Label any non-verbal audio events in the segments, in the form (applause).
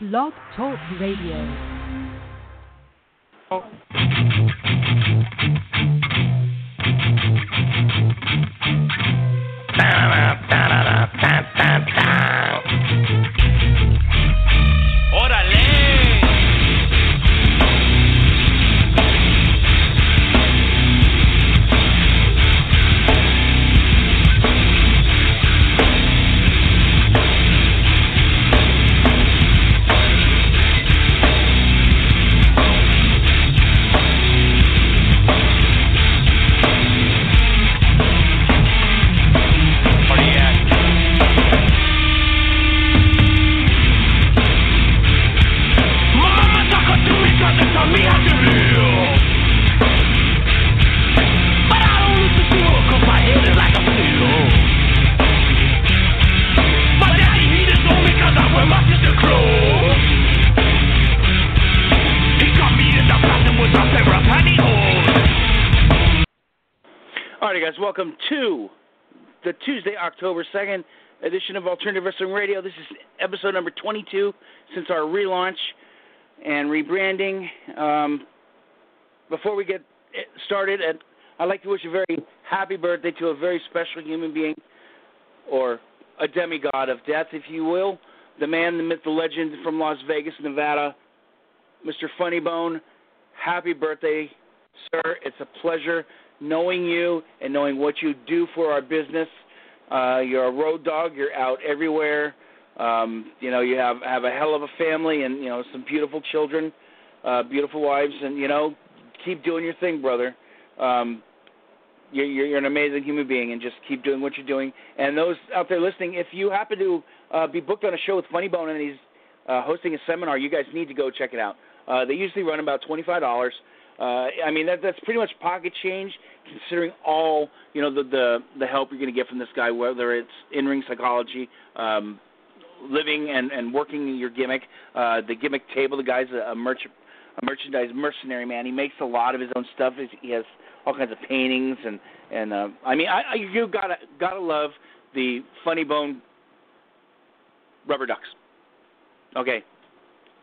Blog Talk Radio. ¡Órale! Welcome to the Tuesday, October 2nd edition of Alternative Wrestling Radio. This is episode number 22 since our relaunch and rebranding. Um, before we get started, I'd like to wish a very happy birthday to a very special human being, or a demigod of death, if you will. The man, the myth, the legend from Las Vegas, Nevada, Mr. Funnybone. Happy birthday, sir. It's a pleasure knowing you and knowing what you do for our business. Uh, you're a road dog. You're out everywhere. Um, you know, you have have a hell of a family and you know some beautiful children, uh, beautiful wives, and you know, keep doing your thing, brother. Um, you're, you're you're an amazing human being, and just keep doing what you're doing. And those out there listening, if you happen to uh, be booked on a show with Funny Bone and he's uh, hosting a seminar, you guys need to go check it out. Uh, they usually run about twenty five dollars. Uh, I mean that that's pretty much pocket change considering all you know the the the help you're going to get from this guy, whether it's in ring psychology, um, living and and working your gimmick, uh, the gimmick table. The guy's a, a merch a merchandise mercenary man. He makes a lot of his own stuff. He has all kinds of paintings and and uh, I mean I, I you gotta gotta love the funny bone rubber ducks. Okay,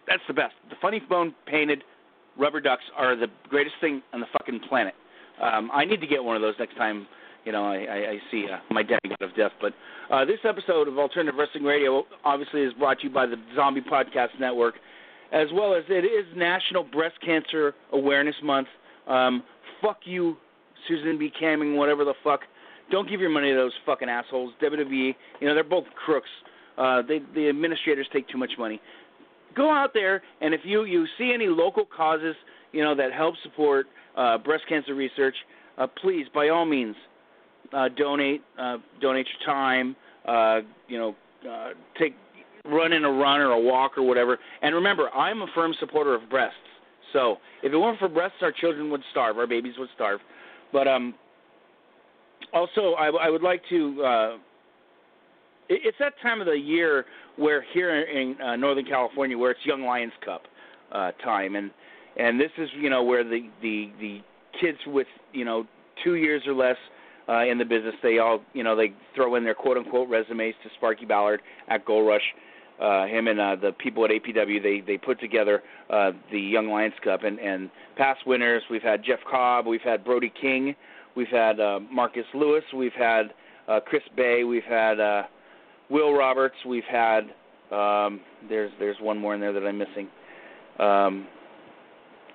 that's the best. The funny bone painted rubber ducks are the greatest thing on the fucking planet. Um, I need to get one of those next time. You know, I, I, I see uh, my demigod of death. But uh, this episode of Alternative Wrestling Radio obviously is brought to you by the Zombie Podcast Network, as well as it is National Breast Cancer Awareness Month. Um, fuck you, Susan B. Camming, whatever the fuck. Don't give your money to those fucking assholes. WWE, you know, they're both crooks. Uh, they, the administrators take too much money go out there and if you you see any local causes you know that help support uh, breast cancer research, uh, please by all means uh, donate uh, donate your time. Uh, you know, uh, take run in a run or a walk or whatever. And remember, I'm a firm supporter of breasts. So if it weren't for breasts, our children would starve, our babies would starve. But um, also, I, I would like to. It- it's that time of the year where here in uh, Northern California, where it's Young Lions Cup uh, time, and and this is you know where the the the kids with you know two years or less uh, in the business, they all you know they throw in their quote unquote resumes to Sparky Ballard at Gold Rush. Uh, him and uh, the people at APW, they they put together uh, the Young Lions Cup, and and past winners, we've had Jeff Cobb, we've had Brody King, we've had uh, Marcus Lewis, we've had uh, Chris Bay, we've had uh, Will Roberts, we've had um, there's there's one more in there that I'm missing. Um,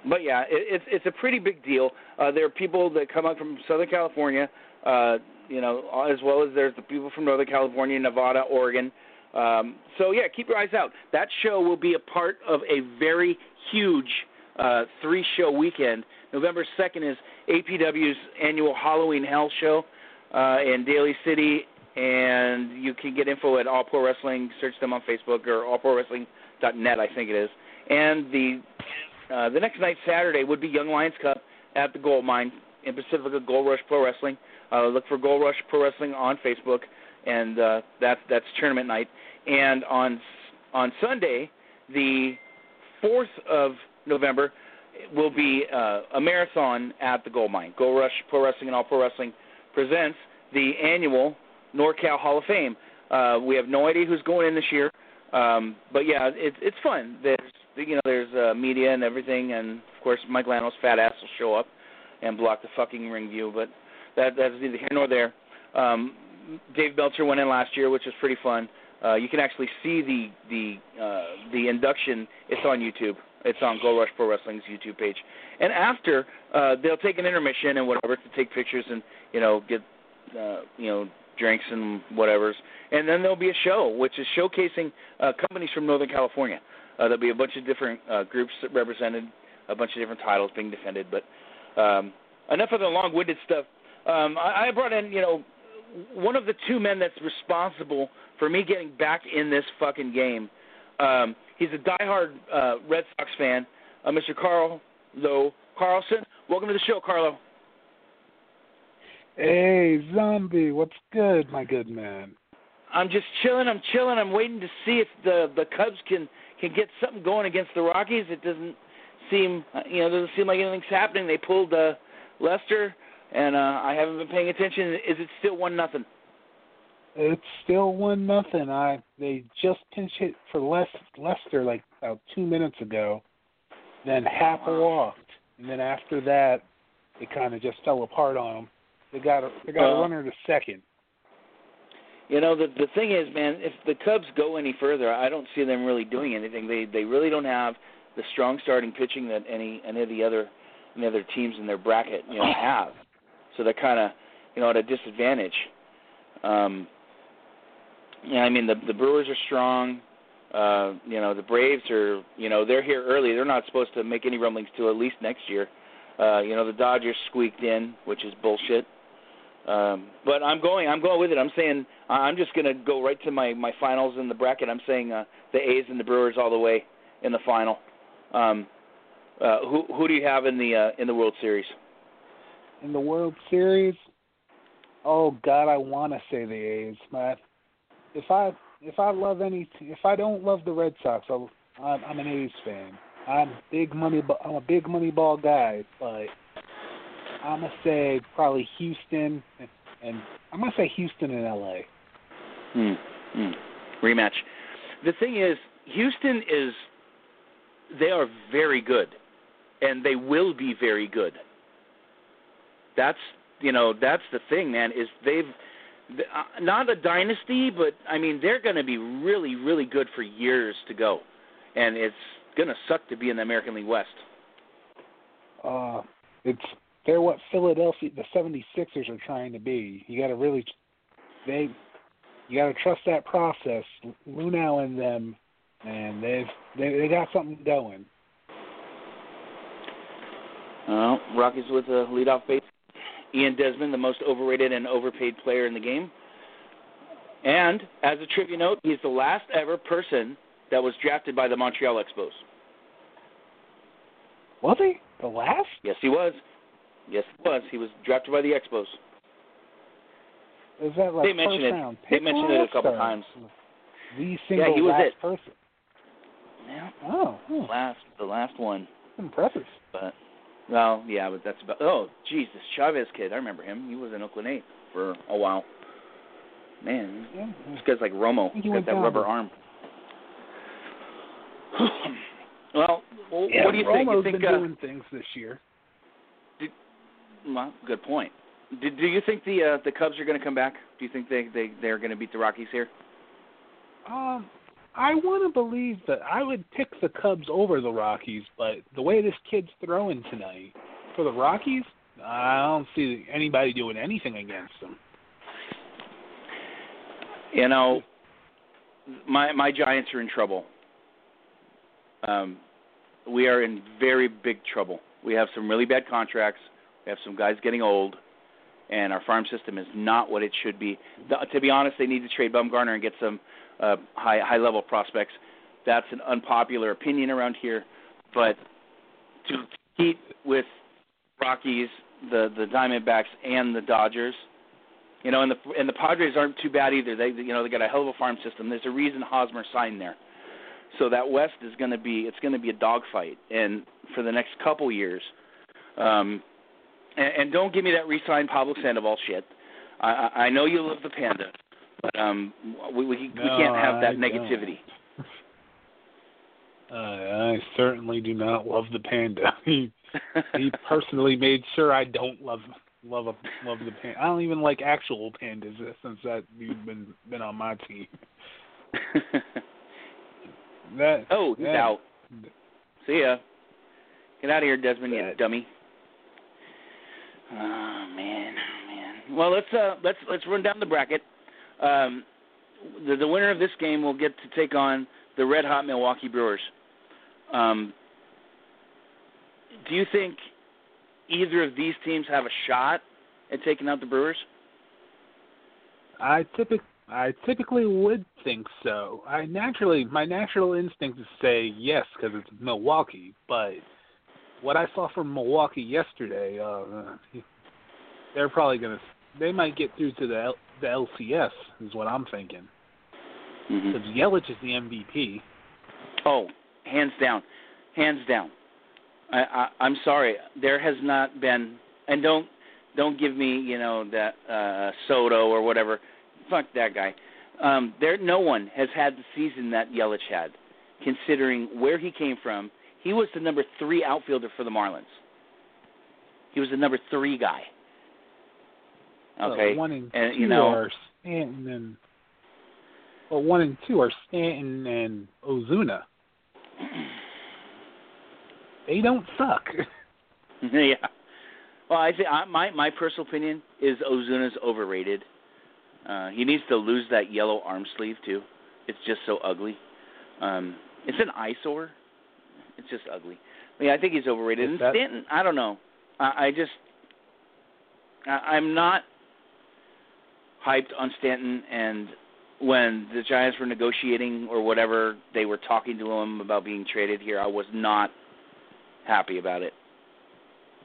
but yeah, it, it's it's a pretty big deal. Uh, there are people that come up from Southern California, uh, you know, as well as there's the people from Northern California, Nevada, Oregon. Um, so yeah, keep your eyes out. That show will be a part of a very huge uh, three-show weekend. November 2nd is APW's annual Halloween Hell Show uh, in Daly City, and you can get info at All Pro Wrestling. Search them on Facebook or allprowrestling.net, I think it is. And the uh, the next night, Saturday, would be Young Lions Cup at the Gold Mine in Pacifica Gold Rush Pro Wrestling. Uh, look for Gold Rush Pro Wrestling on Facebook, and uh, that's that's tournament night. And on on Sunday, the fourth of November, will be uh, a marathon at the Gold Mine. Gold Rush Pro Wrestling and All Pro Wrestling presents the annual NorCal Hall of Fame. Uh, we have no idea who's going in this year. Um, but yeah, it's it's fun. There's you know there's uh, media and everything, and of course Mike Lano's fat ass will show up and block the fucking ring view. But that that's neither here nor there. Um, Dave Belcher went in last year, which was pretty fun. Uh, you can actually see the the uh, the induction. It's on YouTube. It's on Gold Rush Pro Wrestling's YouTube page. And after, uh, they'll take an intermission and whatever to take pictures and you know get uh, you know drinks and whatever's. And then there'll be a show, which is showcasing uh, companies from Northern California. Uh, there'll be a bunch of different uh, groups represented, a bunch of different titles being defended. But um, enough of the long-winded stuff. Um, I, I brought in, you know, one of the two men that's responsible for me getting back in this fucking game. Um, he's a diehard uh, Red Sox fan, uh, Mr. Carl Lowe Carlson. Welcome to the show, Carlo. Hey, zombie, what's good, my good man? I'm just chilling. I'm chilling. I'm waiting to see if the the Cubs can can get something going against the Rockies. It doesn't seem, you know, doesn't seem like anything's happening. They pulled uh, Lester, and uh, I haven't been paying attention. Is it still one nothing? It's still one nothing. I they just pinch hit for Les, Lester like about two minutes ago. Then half walked, and then after that, it kind of just fell apart on them. They got a they got Uh, a runner to second. You know, the the thing is, man, if the Cubs go any further, I don't see them really doing anything. They they really don't have the strong starting pitching that any any of the other any other teams in their bracket you know have. So they're kind of you know at a disadvantage. Um, yeah, I mean the the Brewers are strong. Uh, you know the Braves are you know they're here early. They're not supposed to make any rumblings till at least next year. Uh, you know the Dodgers squeaked in, which is bullshit. Um, but I'm going. I'm going with it. I'm saying I'm just going to go right to my my finals in the bracket. I'm saying uh, the A's and the Brewers all the way in the final. Um, uh, who who do you have in the uh, in the World Series? In the World Series, oh God, I want to say the A's, but if I if I love any, if I don't love the Red Sox, I'll, I'm, I'm an A's fan. I'm big money. I'm a big money ball guy, but I'm gonna say probably Houston, and, and I'm gonna say Houston and L.A. Hmm. Hmm. Rematch. The thing is, Houston is they are very good, and they will be very good. That's you know that's the thing, man. Is they've uh, not a dynasty, but I mean they're going to be really really good for years to go, and it's going to suck to be in the American League West. Uh, it's they're what Philadelphia, the 76ers are trying to be. You got to really, they, you got to trust that process. Luhnow and them, and they've they they got something going. Well, Rockies with a leadoff base. Ian Desmond, the most overrated and overpaid player in the game. And as a trivia note, he's the last ever person that was drafted by the Montreal Expos. Was he the last? Yes, he was. Yes, he was. He was drafted by the Expos. Is that like They mentioned it. round They mentioned it a couple times. The single he was last it. person. Yeah, Oh, hmm, last the last one. impressive. But well, yeah, but that's about. Oh, geez, this Chavez kid. I remember him. He was in Oakland A's for a while. Man, Yeah, this guy's like Romo. He He's got that down rubber arm. (sighs) well, yeah what do you think? Romo's You think? been Uh, doing things this year. Well, good point. Do, do you think the uh, the Cubs are going to come back? Do you think they they they're going to beat the Rockies here? Um, I want to believe that I would pick the Cubs over the Rockies, but the way this kid's throwing tonight for the Rockies, I don't see anybody doing anything against them. You know, my my Giants are in trouble. Um, we are in very big trouble. We have some really bad contracts. Have some guys getting old, and our farm system is not what it should be. The, to be honest, they need to trade Bumgarner and get some uh, high high level prospects. That's an unpopular opinion around here, but to compete with Rockies, the the Diamondbacks, and the Dodgers, you know, and the and the Padres aren't too bad either. They you know they got a hell of a farm system. There's a reason Hosmer signed there. So that West is going to be it's going to be a dogfight, and for the next couple years. Um, and, and don't give me that re-sign Pablo Sandoval shit. I, I I know you love the Panda, but um, we we, we can't have that I negativity. Uh, I certainly do not love the panda. (laughs) he he personally made sure I don't love love a, love the panda. I don't even like actual pandas since that dude been been on my team. (laughs) that oh, he's that, out. See ya. Get out of here, Desmond, you dummy. Oh man, man. Well, let's uh let's let's run down the bracket. Um, the the winner of this game will get to take on the red hot Milwaukee Brewers. Um, do you think either of these teams have a shot at taking out the Brewers? I typic I typically would think so. I naturally my natural instinct is to say yes because it's Milwaukee, but what I saw from Milwaukee yesterday, uh, they're probably gonna they might get through to the L, the LCS is what I'm thinking. Mm-hmm. Because Yelich is the MVP. Oh, hands down, hands down. I, I I'm sorry. There has not been, and don't don't give me you know that uh, Soto or whatever. Fuck that guy. Um, there, no one has had the season that Yelich had, considering where he came from. He was the number three outfielder for the Marlins. He was the number three guy. Okay, So one and and two you know, are Stanton and well, one and two are Stanton and Ozuna. (clears throat) They don't suck. (laughs) yeah. Well, I think I, my my personal opinion is Ozuna's overrated. Uh, he needs to lose that yellow arm sleeve too. It's just so ugly. Um, it's an eyesore. It's just ugly. Yeah, I think he's overrated. And that- Stanton, I don't know. I, I just I, I'm not hyped on Stanton. And when the Giants were negotiating or whatever, they were talking to him about being traded here. I was not happy about it.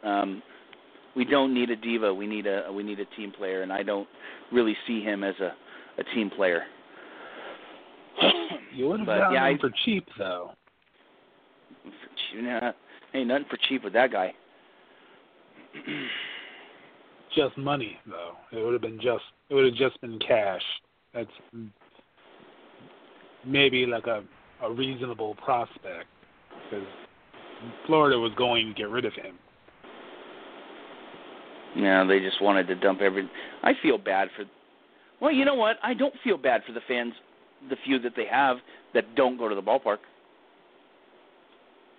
Um, we don't need a diva. We need a we need a team player, and I don't really see him as a a team player. You would have But, gotten yeah, him I- for cheap though. For, nah, ain't nothing for cheap with that guy. Just money though. It would have been just it would have just been cash. That's maybe like a a reasonable prospect because Florida was going to get rid of him. Yeah, they just wanted to dump every. I feel bad for. Well, you know what? I don't feel bad for the fans, the few that they have that don't go to the ballpark.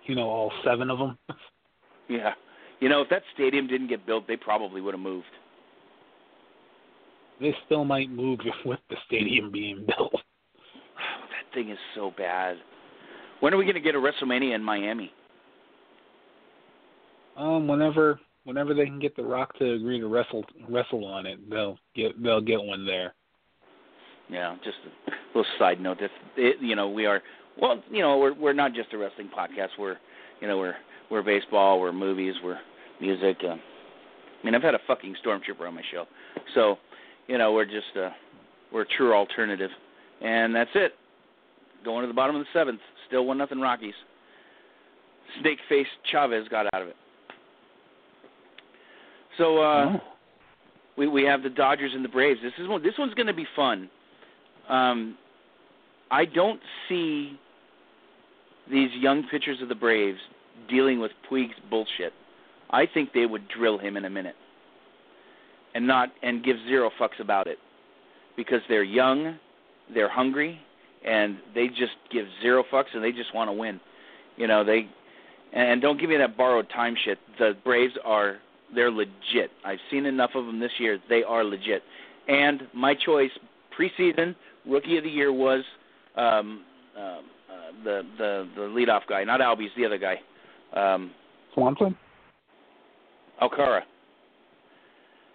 You know, all seven of them. Yeah, you know, if that stadium didn't get built, they probably would have moved. they still might move (laughs) with the stadium being built. (sighs) That thing is so bad. When are we going to get a WrestleMania in Miami? Um, whenever whenever they can get The Rock to agree to wrestle wrestle on it, they'll get they'll get one there. Yeah, just a little side note. That it, you know, we are well, you know, we're we're not just a wrestling podcast. We're, you know, we're we're baseball, we're movies, we're music. Uh, I mean, I've had a fucking stormtrooper on my show, so you know, we're just uh, we're a true alternative, and that's it. Going to the bottom of the seventh, still one nothing Rockies. Snake face Chavez got out of it. So uh, Oh. we we have the Dodgers and the Braves. This is one. This one's going to be fun. Um, I don't see these young pitchers of the Braves dealing with Puig's bullshit. I think they would drill him in a minute, and not and give zero fucks about it, because they're young, they're hungry, and they just give zero fucks and they just want to win. You know they, and don't give me that borrowed time shit. The Braves are they're legit. I've seen enough of them this year. They are legit. And my choice preseason rookie of the year was um, um, uh, the the the leadoff guy, not Albies, the other guy, um, Swanson? Alcara.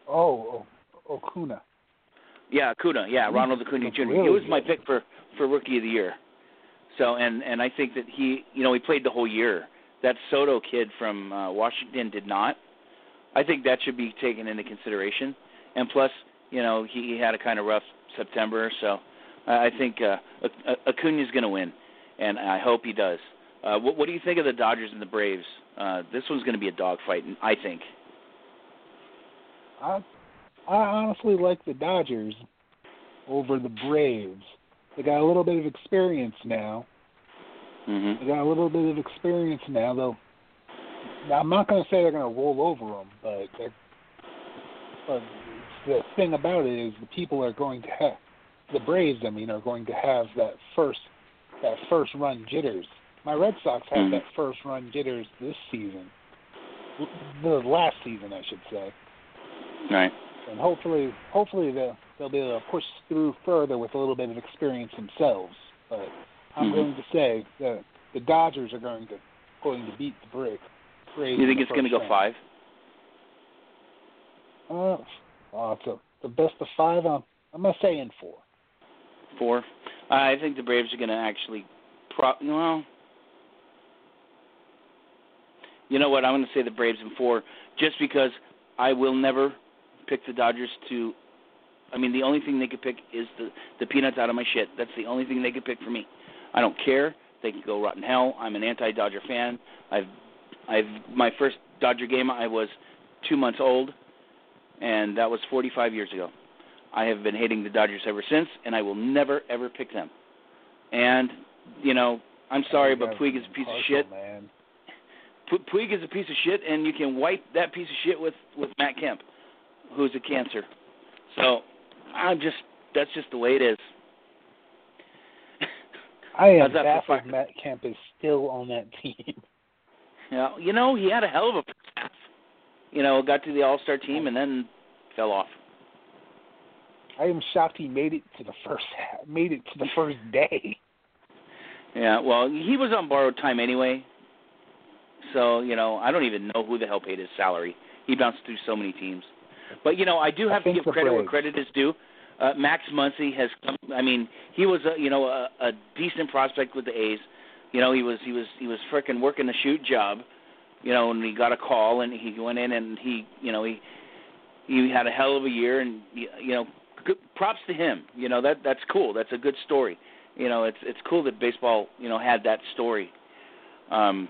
Oh, oh Acuna. Yeah, Acuna. Yeah, Ronald Acuna Jr. really He was my pick for for rookie of the year. So and and I think that he, you know, he played the whole year. That Soto kid from uh, Washington did not. I think that should be taken into consideration. And plus, you know, he, he had a kind of rough September, so I I think uh, Acuna's going to win, and I hope he does. Uh, what, what do you think of the Dodgers and the Braves? Uh, this one's going to be a dogfight, I think. I I honestly like the Dodgers over the Braves. They got a little bit of experience now. Mhm. They got a little bit of experience now, though. Now, I'm not going to say they're going to roll over them, but but the thing about it is the people are going to have the Braves. I mean, are going to have that first that first run jitters. My Red Sox had Mhm. that first run jitters this season, the last season, I should say, Right. and hopefully, hopefully they'll they'll be able to push through further with a little bit of experience themselves. But I'm Mhm. going to say that the Dodgers are going to going to beat the Braves. You think it's going to go five? Uh, oh, it's a, the best of five. I'm I'm gonna say in four. Four. I think the Braves are going to actually. Pro- well, you know what? I'm going to say the Braves in four, just because I will never pick the Dodgers to. I mean, the only thing they could pick is the the peanuts out of my shit. That's the only thing they could pick for me. I don't care. They can go rotten hell. I'm an anti-Dodger fan. I've I've my first Dodger game. I was two months old, and that was 45 years ago. I have been hating the Dodgers ever since, and I will never ever pick them. And you know, I'm sorry, but Puig is a piece of shit. man. Pu- Puig is a piece of shit, and you can wipe that piece of shit with with Matt Kemp, who's a cancer. So I'm just that's just the way it is. I am (laughs) baffled? Matt Kemp is still on that team. (laughs) Yeah, you know, he had a hell of a first half. You know, got to the All Star team and then fell off. I am shocked he made it to the first (laughs) made it to the first day. Yeah, well, he was on borrowed time anyway. So, you know, I don't even know who the hell paid his salary. He bounced through so many teams. But, you know, I do I have to give credit where credit is due. Uh, Max Muncy has come I mean, he was a, you know, a, a decent prospect with the A's. You know, he was he was he was frickin' working a shoot job, you know, and he got a call and he went in and he, you know, he he had a hell of a year and you know, good, props to him. You know, that that's cool. That's a good story you know it's it's cool that baseball you know had that story um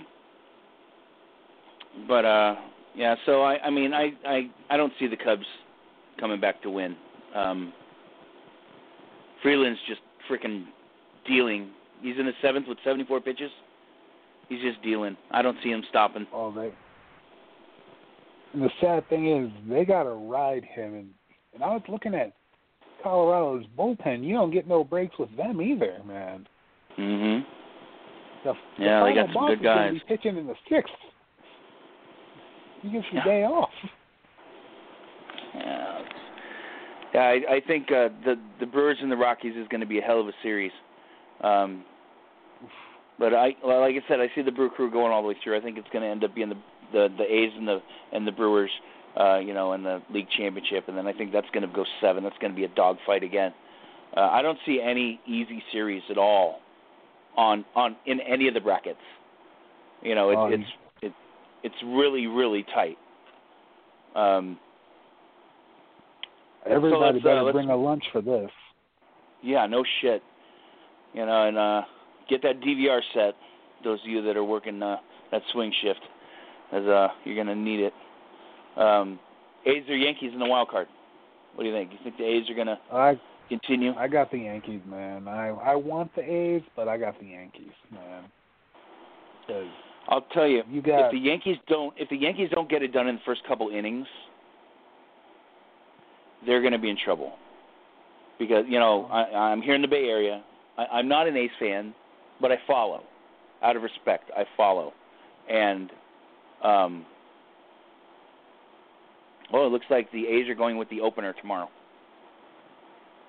but uh yeah so i i mean i i i don't see the cubs coming back to win um freeland's just freaking dealing he's in the seventh with seventy four pitches he's just dealing i don't see him stopping Oh, they. And the sad thing is, they got to ride him. And and I was looking at Colorado's bullpen. You don't get no breaks with them either, man. mhm The, the Yeah, they got some good guys. Be pitching in the sixth. He gets the Yeah. day off. yeah yeah i i think uh the the brewers and the rockies is going to be a hell of a series um But I, well, like I said, I see the Brew Crew going all the way through. I think it's going to end up being the the the A's and the and the Brewers, uh, you know, in the league championship, and then I think that's going to go seven. That's going to be a dogfight again. Uh, I don't see any easy series at all on on in any of the brackets. You know, it's Oh, it's it, it's really really tight. Um, Everybody uh, better bring a lunch for this. Yeah, no shit. You know, and uh get that DVR set. Those of you that are working uh, that swing shift, as uh you're gonna need it. Um, A's or Yankees in the wild card. What do you think? You think the A's are gonna I continue? I got the Yankees, man. I I want the A's, but I got the Yankees, man. 'Cause I'll tell you. you got If the Yankees don't, if the Yankees don't get it done in the first couple innings, they're going to be in trouble. Because you know, I, I'm here in the Bay Area. I, I'm not an A's fan, but I follow. Out of respect, I follow. And, um, well, it looks like the A's are going with the opener tomorrow.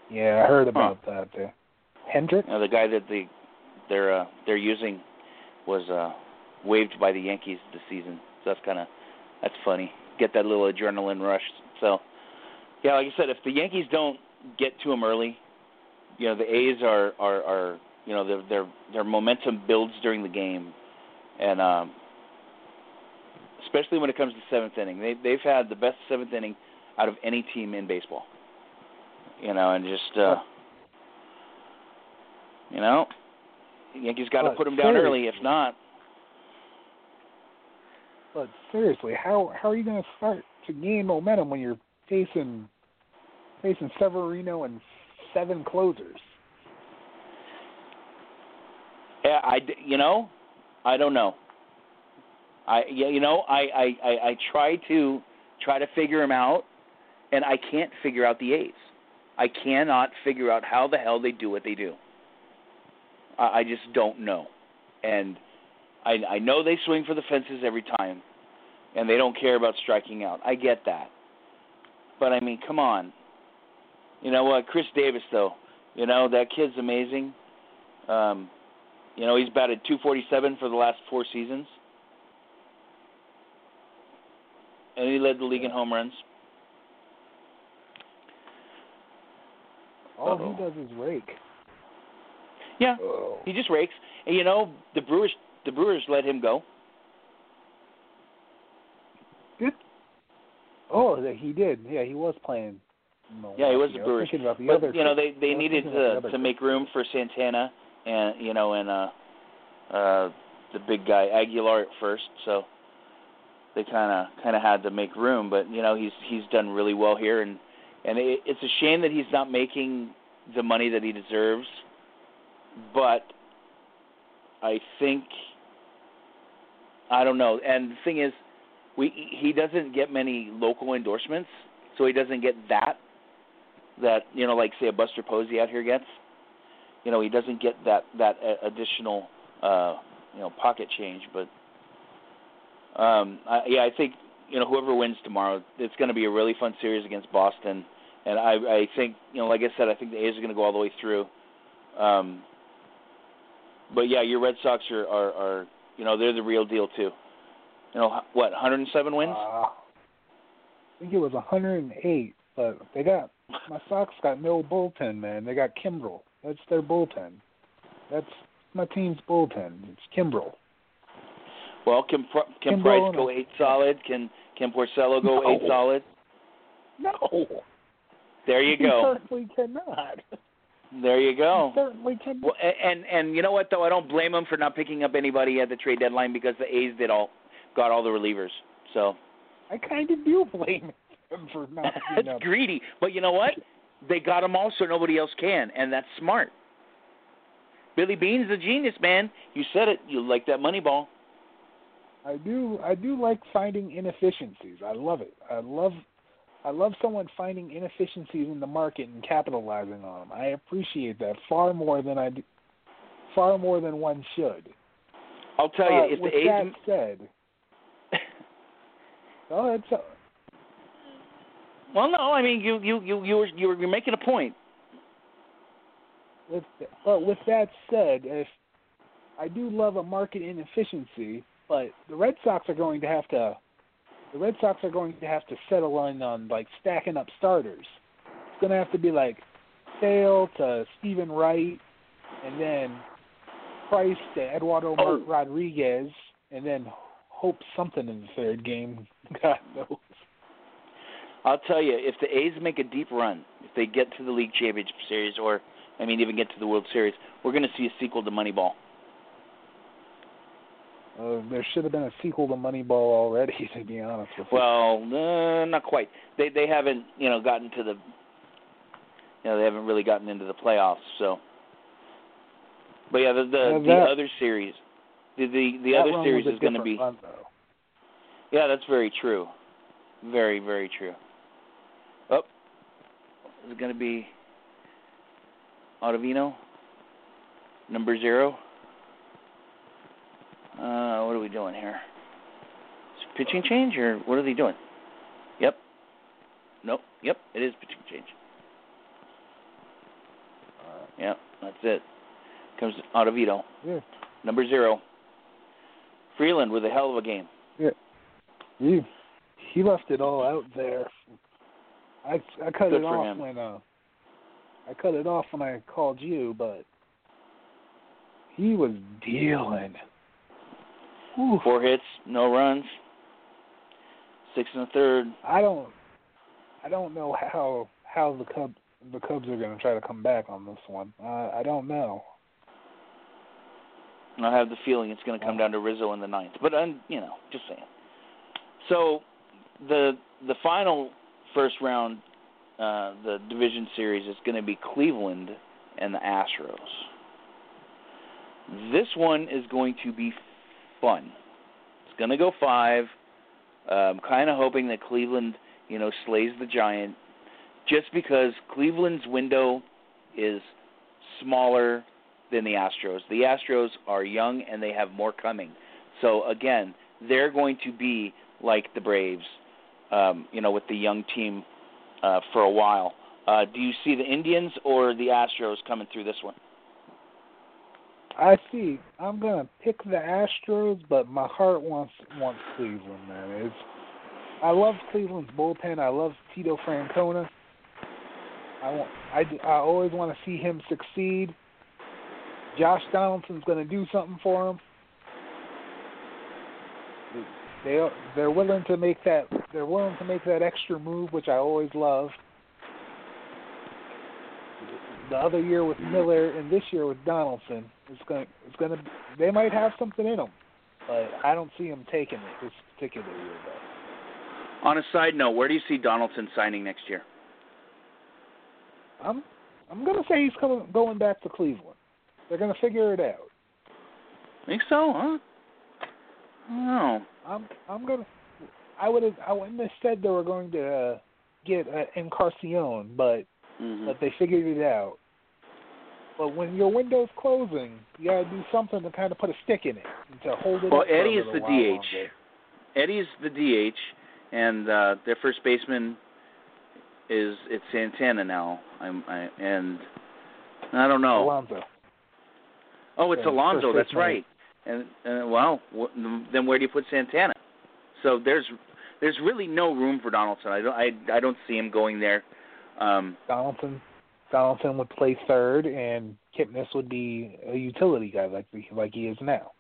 yeah, I heard about that. Uh, Hendriks. Now, the guy that the they're uh, they're using was uh, waived by the Yankees this season. So that's kind of that's funny. Get that little adrenaline rush. So yeah, like I said, if the Yankees don't get to him early, you know the A's are are, are you know their their their momentum builds during the game, and um, especially when it comes to seventh inning, they they've had the best seventh inning out of any team in baseball. You know, and just uh, you know, Yankees got to put them down early. If not, But seriously, how how are you going to start to gain momentum when you're facing facing Severino and seven closers? Yeah, I you know, I don't know. I yeah, you know, I I I, I try to try to figure them out, and I can't figure out the A's. I cannot figure out how the hell they do what they do. I, I just don't know, and I I know they swing for the fences every time, and they don't care about striking out. I get that, but I mean, come on. You know what, Khris Davis though, you know that kid's amazing. Um, you know he's batted 247 for the last four seasons, and he led the league in home runs. All Uh-oh. he does is rake. Yeah, Oh. he just rakes. And you know the Brewers, the Brewers let him go. Oh, that he did. Yeah, he was playing. Yeah, he was Milwaukee. the I Brewers. about the But other you know they they needed thinking the to to make room for Santana and you know and uh uh the big guy Aguilar at first, so they kind of kind of had to make room. But you know he's he's done really well here, and and it, it's a shame that he's not making the money that he deserves. But I think I don't know. And the thing is, we he doesn't get many local endorsements, so he doesn't get that that you know like say a Buster Posey out here gets. You know he doesn't get that that additional uh, you know pocket change, but um, I, yeah, I think you know whoever wins tomorrow, it's going to be a really fun series against Boston, and I I think you know like I said, I think the A's are going to go all the way through. Um, but yeah, your Red Sox are, are are you know they're the real deal too. You know what, 107 wins? Uh, I think it was 108, but they got my Sox got no bullpen, man. They got Kimbrel. That's their bullpen. That's my team's bullpen. It's Kimbrel. Well, can can Price go eight solid? Can can Porcello go No. eight solid? No, There you go. (laughs) certainly cannot. There you go. He certainly cannot. Well, and and you know what though, I don't blame them for not picking up anybody at the trade deadline because the A's did all got all the relievers. So I kind of do blame him for not (laughs) it's up. greedy, but you know what? They got them all so nobody else can, and that's smart. Billy Beane's a genius, man. You said it. You like that money ball. I do I do like finding inefficiencies. I love it. I love I love someone finding inefficiencies in the market and capitalizing on them. I appreciate that far more than I do, far more than one should. I'll tell Uh, you, if with the that A's said, (laughs) oh, it's a, Well, no, I mean you you you you were you were you're making a point. with but with that said, if I do love a market inefficiency, but the Red Sox are going to have to the Red Sox are going to have to settle in on like stacking up starters. It's going to have to be like Sale to Steven Wright, and then Price to Eduardo Oh. Rodriguez, and then hope something in the third game. (laughs) God knows. I'll tell you, if the A's make a deep run, if they get to the league championship series, or I mean, even get to the World Series, we're going to see a sequel to Moneyball. Uh, there should have been a sequel to Moneyball already, (laughs) to be honest with you. Well, uh, not quite. They they haven't you know gotten to the you know they haven't really gotten into the playoffs. So, but yeah, the the, Yeah, the other series, the the the other series is going to be run, yeah, that's very true, very very true. Oh, is it going to be Ottavino, number zero? Uh, what are we doing here? Is it pitching change or what are they doing? Yep. Nope. Yep. It is pitching change. Yep. That's it. Comes out of Ottavino, Yeah. number zero. Freeland with a hell of a game. Yeah. He he left it all out there. I I cut Good it off him. when uh I cut it off when I called you, but he was dealing. Whew. Four hits, no runs. Six and a third. I don't I don't know how how the Cubs the Cubs are going to try to come back on this one. Uh, I don't know. And I have the feeling it's going to come down to Rizzo in the ninth. But I'm, you know, just saying. So the the final first round, uh, the division series is going to be Cleveland and the Astros. This one is going to be fun. It's going to go five. I'm kind of hoping that Cleveland, you know, slays the Giant, just because Cleveland's window is smaller than the Astros. The Astros are young and they have more coming. So again, they're going to be like the Braves, um, you know, with the young team uh, for a while. Uh, do you see the Indians or the Astros coming through this one? I see. I'm gonna pick the Astros, but my heart wants wants Cleveland. Man, it's I love Cleveland's bullpen. I love Tito Francona. I want I, I always want to see him succeed. Josh Donaldson's to do something for him. They they're willing to make that they're willing to make that extra move, which I always love. The other year with Miller and this year with Donaldson, it's going it's going to they might have something in them, but I don't see them taking it this particular year though. On a side note, where do you see Donaldson signing next year? I'm I'm going to say he's coming going back to Cleveland. They're going to figure it out. Think so, huh? Oh. I'm I'm gonna. I would have. I wouldn't have said they were going to uh, get uh, Encarnacion, but Mm-hmm. but they figured it out. But when your window's closing, you gotta do something to kind of put a stick in it to hold it. Well, up for a Eddie is the DH. longer. Eddie's the DH, and uh, their first baseman is it's Santana now. I'm I, and I don't know. Alonso. Oh, it's Yeah, first That's right. And, and well, then where do you put Santana? So there's there's really no room for Donaldson. I don't I I don't see him going there. Um, Donaldson. Donaldson would play third, and Kipnis would be a utility guy like like he is now.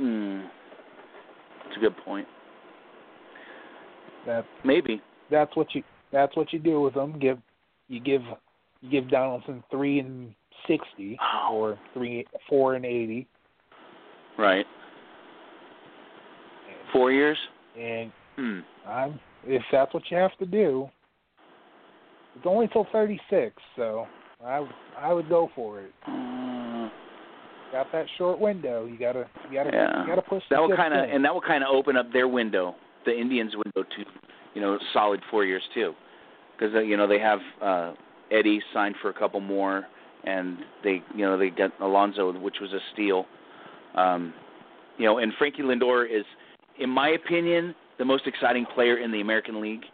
mm, it's a good point. That Maybe. that's what you that's what you do with them. Give you give you give Donaldson three and sixty Oh. or three four and eighty, Right. Four years. and Hmm. I'm if that's what you have to do. It's only till thirty six, so I I would go for it. Uh, Got that short window. You gotta you gotta Yeah. you gotta push. that will kind of and that will kind of open up their window, the Indians' window to, you know, solid four years too, because you know they have uh, Eddie signed for a couple more, and they you know they got Alonso, which was a steal. Um, you know, and Frankie Lindor is, in my opinion, the most exciting player in the American League.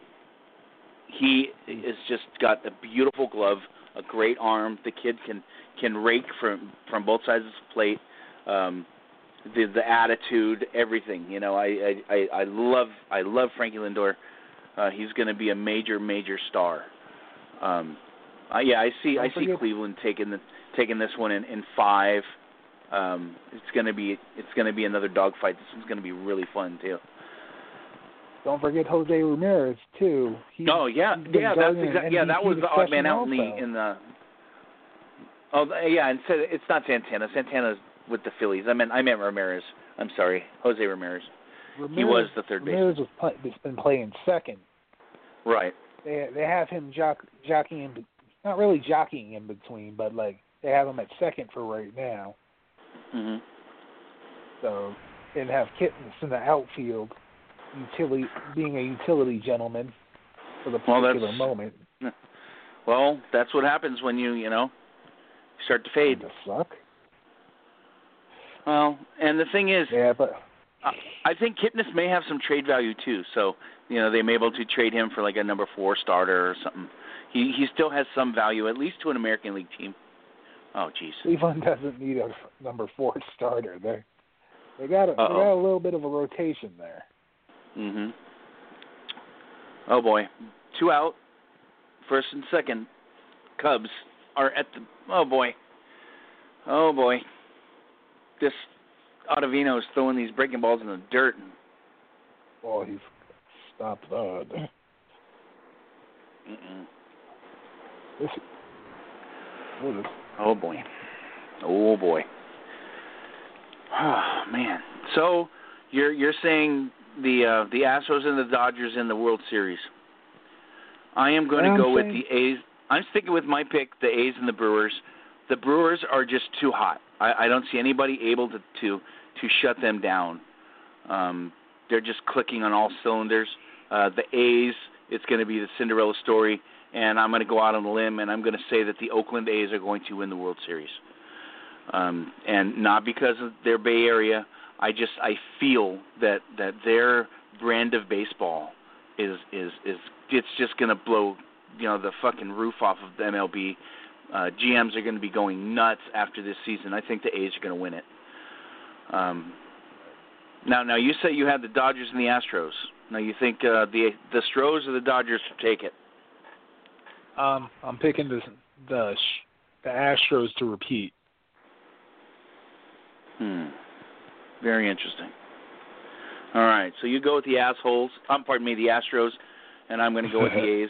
He has just got a beautiful glove, a great arm. The kid can can rake from from both sides of the plate. Um, the the attitude, everything. You know, I I I, love I love Frankie Lindor. Uh, he's going to be a major major star. Um, uh, yeah, I see I see Cleveland taking the taking this one in in five. Um, it's going to be it's going to be another dogfight. This one's going to be really fun too. Don't forget Jose Ramirez too. He, Oh yeah, yeah, that's exactly yeah. That was the odd man out in the in the. Oh yeah, and so it's not Santana. Santana's with the Phillies. I meant I meant Ramirez. I'm sorry, Jose Ramirez. Ramirez, He was the third baseman. Ramirez was play, has been playing second. Right. They they have him jock, jockeying, in not really jockeying in between, but like they have him at second for right now. hmm So and have Kipnis in the outfield, utility being a utility gentleman for the particular that's- moment. Well, that's what happens when you you know start to fade. To suck. Well, and the thing is, Yeah, but I I think Kipnis may have some trade value too. So you know they may be able to trade him for like a number four starter or something. He he still has some value at least to an American League team. Oh jeez. Cleveland (laughs) doesn't need a number four starter. They they got a, they got a little bit of a rotation there. Mhm. Oh boy, two out. First and second. Cubs are at the. Oh boy. Oh boy. This Ottavino is throwing these breaking balls in the dirt. And, Oh, he's stopped mm-mm. What is, Oh boy. Oh boy. Oh (sighs) man. So you're you're saying the uh, the Astros and the Dodgers in the World Series. I am going to go with the A's. I'm sticking with my pick, the A's and the Brewers. The Brewers are just too hot. I, I don't see anybody able to to to shut them down. Um, they're just clicking on all cylinders. Uh, the A's, it's going to be the Cinderella story, and I'm going to go out on a limb and I'm going to say that the Oakland A's are going to win the World Series. Um, and not because of their Bay Area. I just I feel that that their brand of baseball is is is it's just going to blow you know the fucking roof off of the MLB. Uh, GMs are going to be going nuts after this season. I think the A's are going to win it. Um, now, now you say you had the Dodgers and the Astros. Now you think uh, the the Stros or the Dodgers to take it? Um, I'm picking the the the Astros to repeat. Hmm. Very interesting. All right, so you go with the assholes. Um, pardon me, the Astros, and I'm going to go with the (laughs) A's.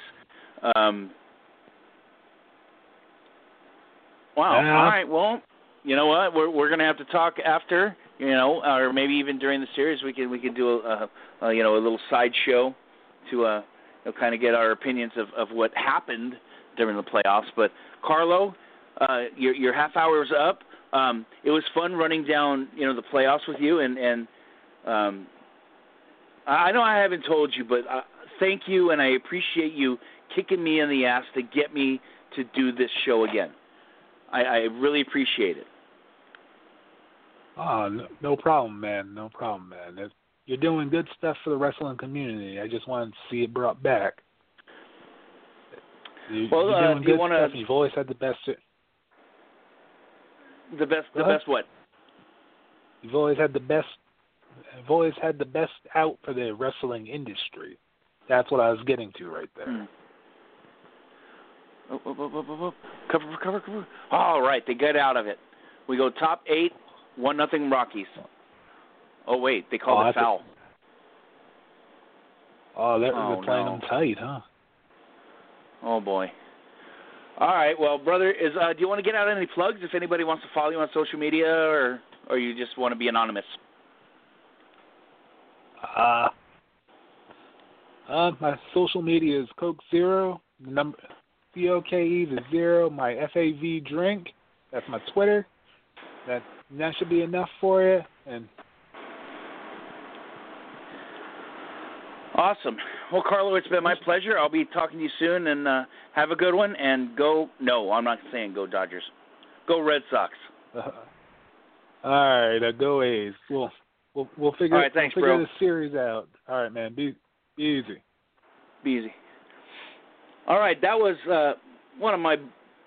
Um, wow. Yeah. All right. Well, you know what? We're we're going to have to talk after. You know, or maybe even during the series, we can we can do a, a, a you know a little sideshow to uh you know, kind of get our opinions of of what happened during the playoffs. But Carlo, uh, your your half hour is up. Um, it was fun running down you know the playoffs with you, and and um, I I know I haven't told you, but uh, thank you, and I appreciate you kicking me in the ass to get me to do this show again. I, I really appreciate it. Oh, no, no problem, man. No problem, man. It's, you're doing good stuff for the wrestling community. I just wanted to see it brought back. You, Well, you're uh, doing do you wanna- stuff. You've always had the best. The best, the best what? You've always had the best. I've always had the best out for the wrestling industry. That's what I was getting to right there. Hmm. Oh, oh, oh, oh, oh, oh. Cover, cover, cover. All right, they get out of it. We go top eight, one nothing Rockies. Oh wait, they called Oh, it that's a- foul. Oh, they're, Oh, they're playing no. them tight, huh? Oh boy. All right, well, brother, is uh, do you want to get out any plugs if anybody wants to follow you on social media, or or you just want to be anonymous? Uh, uh, my social media is Coke Zero, the number C O K E the zero, my F A V drink. That's my Twitter. That that should be enough for you. And Awesome. Well, Carlo, it's been my pleasure. I'll be talking to you soon, and uh, have a good one. And go. No, I'm not saying go Dodgers. Go Red Sox. uh, (laughs) all right, uh, go A's. We'll we'll we'll figure All right, thanks, we'll figure bro. the series out. All right, man. Be, be easy. Be easy. All right, that was uh, one of my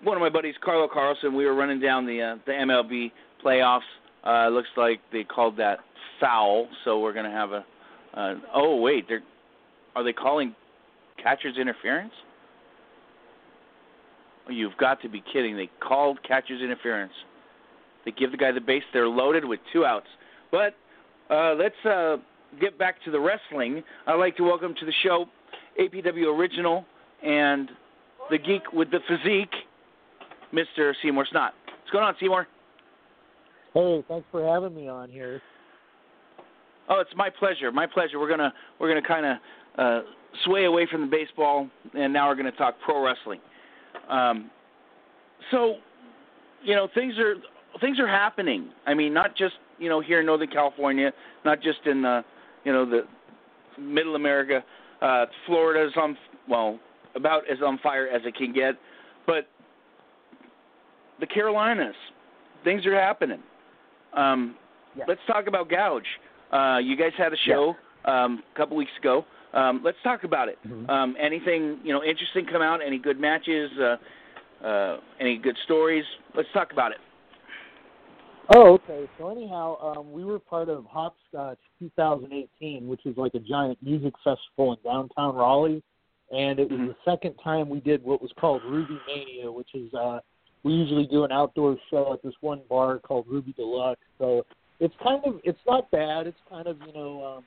one of my buddies, Carlo Carlson. We were running down the uh, the MLB playoffs. Uh, looks like they called that foul, so we're gonna have a. Uh, oh wait, they're are they calling catcher's interference? Oh, You've got to be kidding! They called catcher's interference. They give the guy the base. They're loaded with two outs. But uh, let's uh, get back to the wrestling. I'd like to welcome to the show APW original and the geek with the physique, Mr. Seymour Snott. What's going on, Seymour? Hey, thanks for having me on here. Oh, it's my pleasure. My pleasure. We're gonna we're gonna kind of uh, sway away from the baseball, and now we're gonna talk pro wrestling. Um, so, you know, things are things are happening. I mean, not just you know here in Northern California, not just in uh, you know the Middle America. Uh, is on well about as on fire as it can get, but the Carolinas, things are happening. Um, Yeah. Let's talk about Gouge. Uh, you guys had a show um, a couple weeks ago. Um, let's talk about it. Mhm. Um, anything you know interesting come out? Any good matches? Uh, uh, any good stories? Let's talk about it. Oh, okay. So anyhow, um, we were part of Hopscotch 2018, which is like a giant music festival in downtown Raleigh, and it was Mhm. the second time we did what was called Ruby Mania, which is uh, we usually do an outdoor show at this one bar called Ruby Deluxe. So it's kind of it's not bad. It's kind of you know um,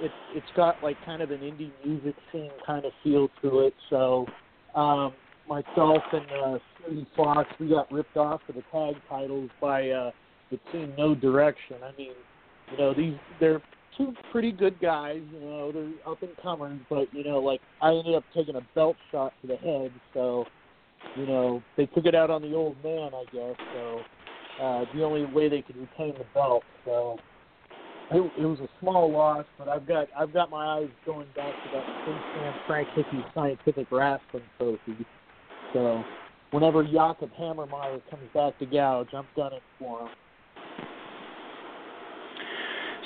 it's it's got like kind of an indie music scene kind of feel to it. So um, myself and uh, Cindy Fox, we got ripped off for the tag titles by uh, the team No Direction. I mean, you know these they're two pretty good guys. You know they're up and comers, but you know like I ended up taking a belt shot to the head, so you know they took it out on the old man, I guess. So uh, the only way they could retain the belt. So it, it was a small loss, but I've got I've got my eyes going back to that Kingston Frank Hickey Scientific Wrestling Trophy. So whenever Jakob Hammermeyer comes back to gouge, I'm gunning for him.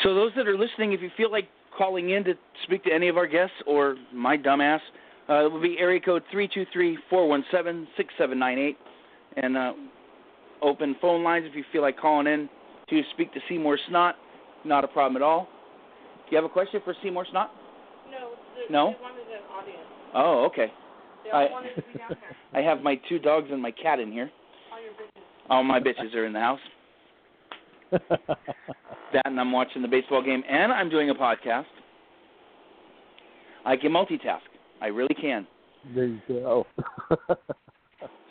So those that are listening, if you feel like calling in to speak to any of our guests or my dumbass, uh, it will be area code three two three four one seven six seven nine eight, and uh, open phone lines if you feel like calling in to speak to Seymour Snott. Not a problem at all. Do you have a question for Seymour Snott? No, the, No? they audience. Oh, okay. They I- to be. (laughs) I have my two dogs and my cat in here. All your bitches. All my bitches are in the house. (laughs) That and I'm watching the baseball game and I'm doing a podcast. I can multitask. I really can. there you go. (laughs)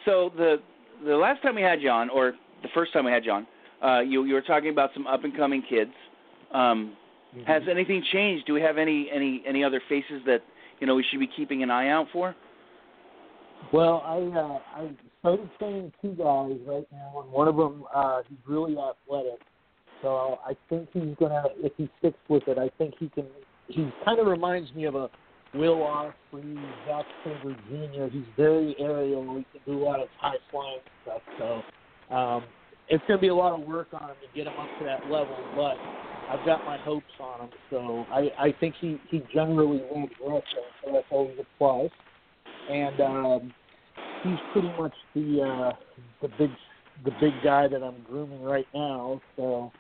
So the the last time we had you on, or the first time we had you on, uh, you you were talking about some up and coming kids. Um, Has anything changed? Do we have any any any other faces that you know we should be keeping an eye out for? Well, I uh, I started training two guys right now, and one of them uh, he's really athletic. So I think he's gonna, if he sticks with it, I think he can. He kind of reminds me of a Will Ospreay, Zack Sabre Jr. He's very aerial. He can do a lot of high flying stuff. So um, it's gonna be a lot of work on him to get him up to that level, but I've got my hopes on him. So I I think he he generally wins wrestling, so that's always a plus and um, he's pretty much the uh, the big the big guy that I'm grooming right now. So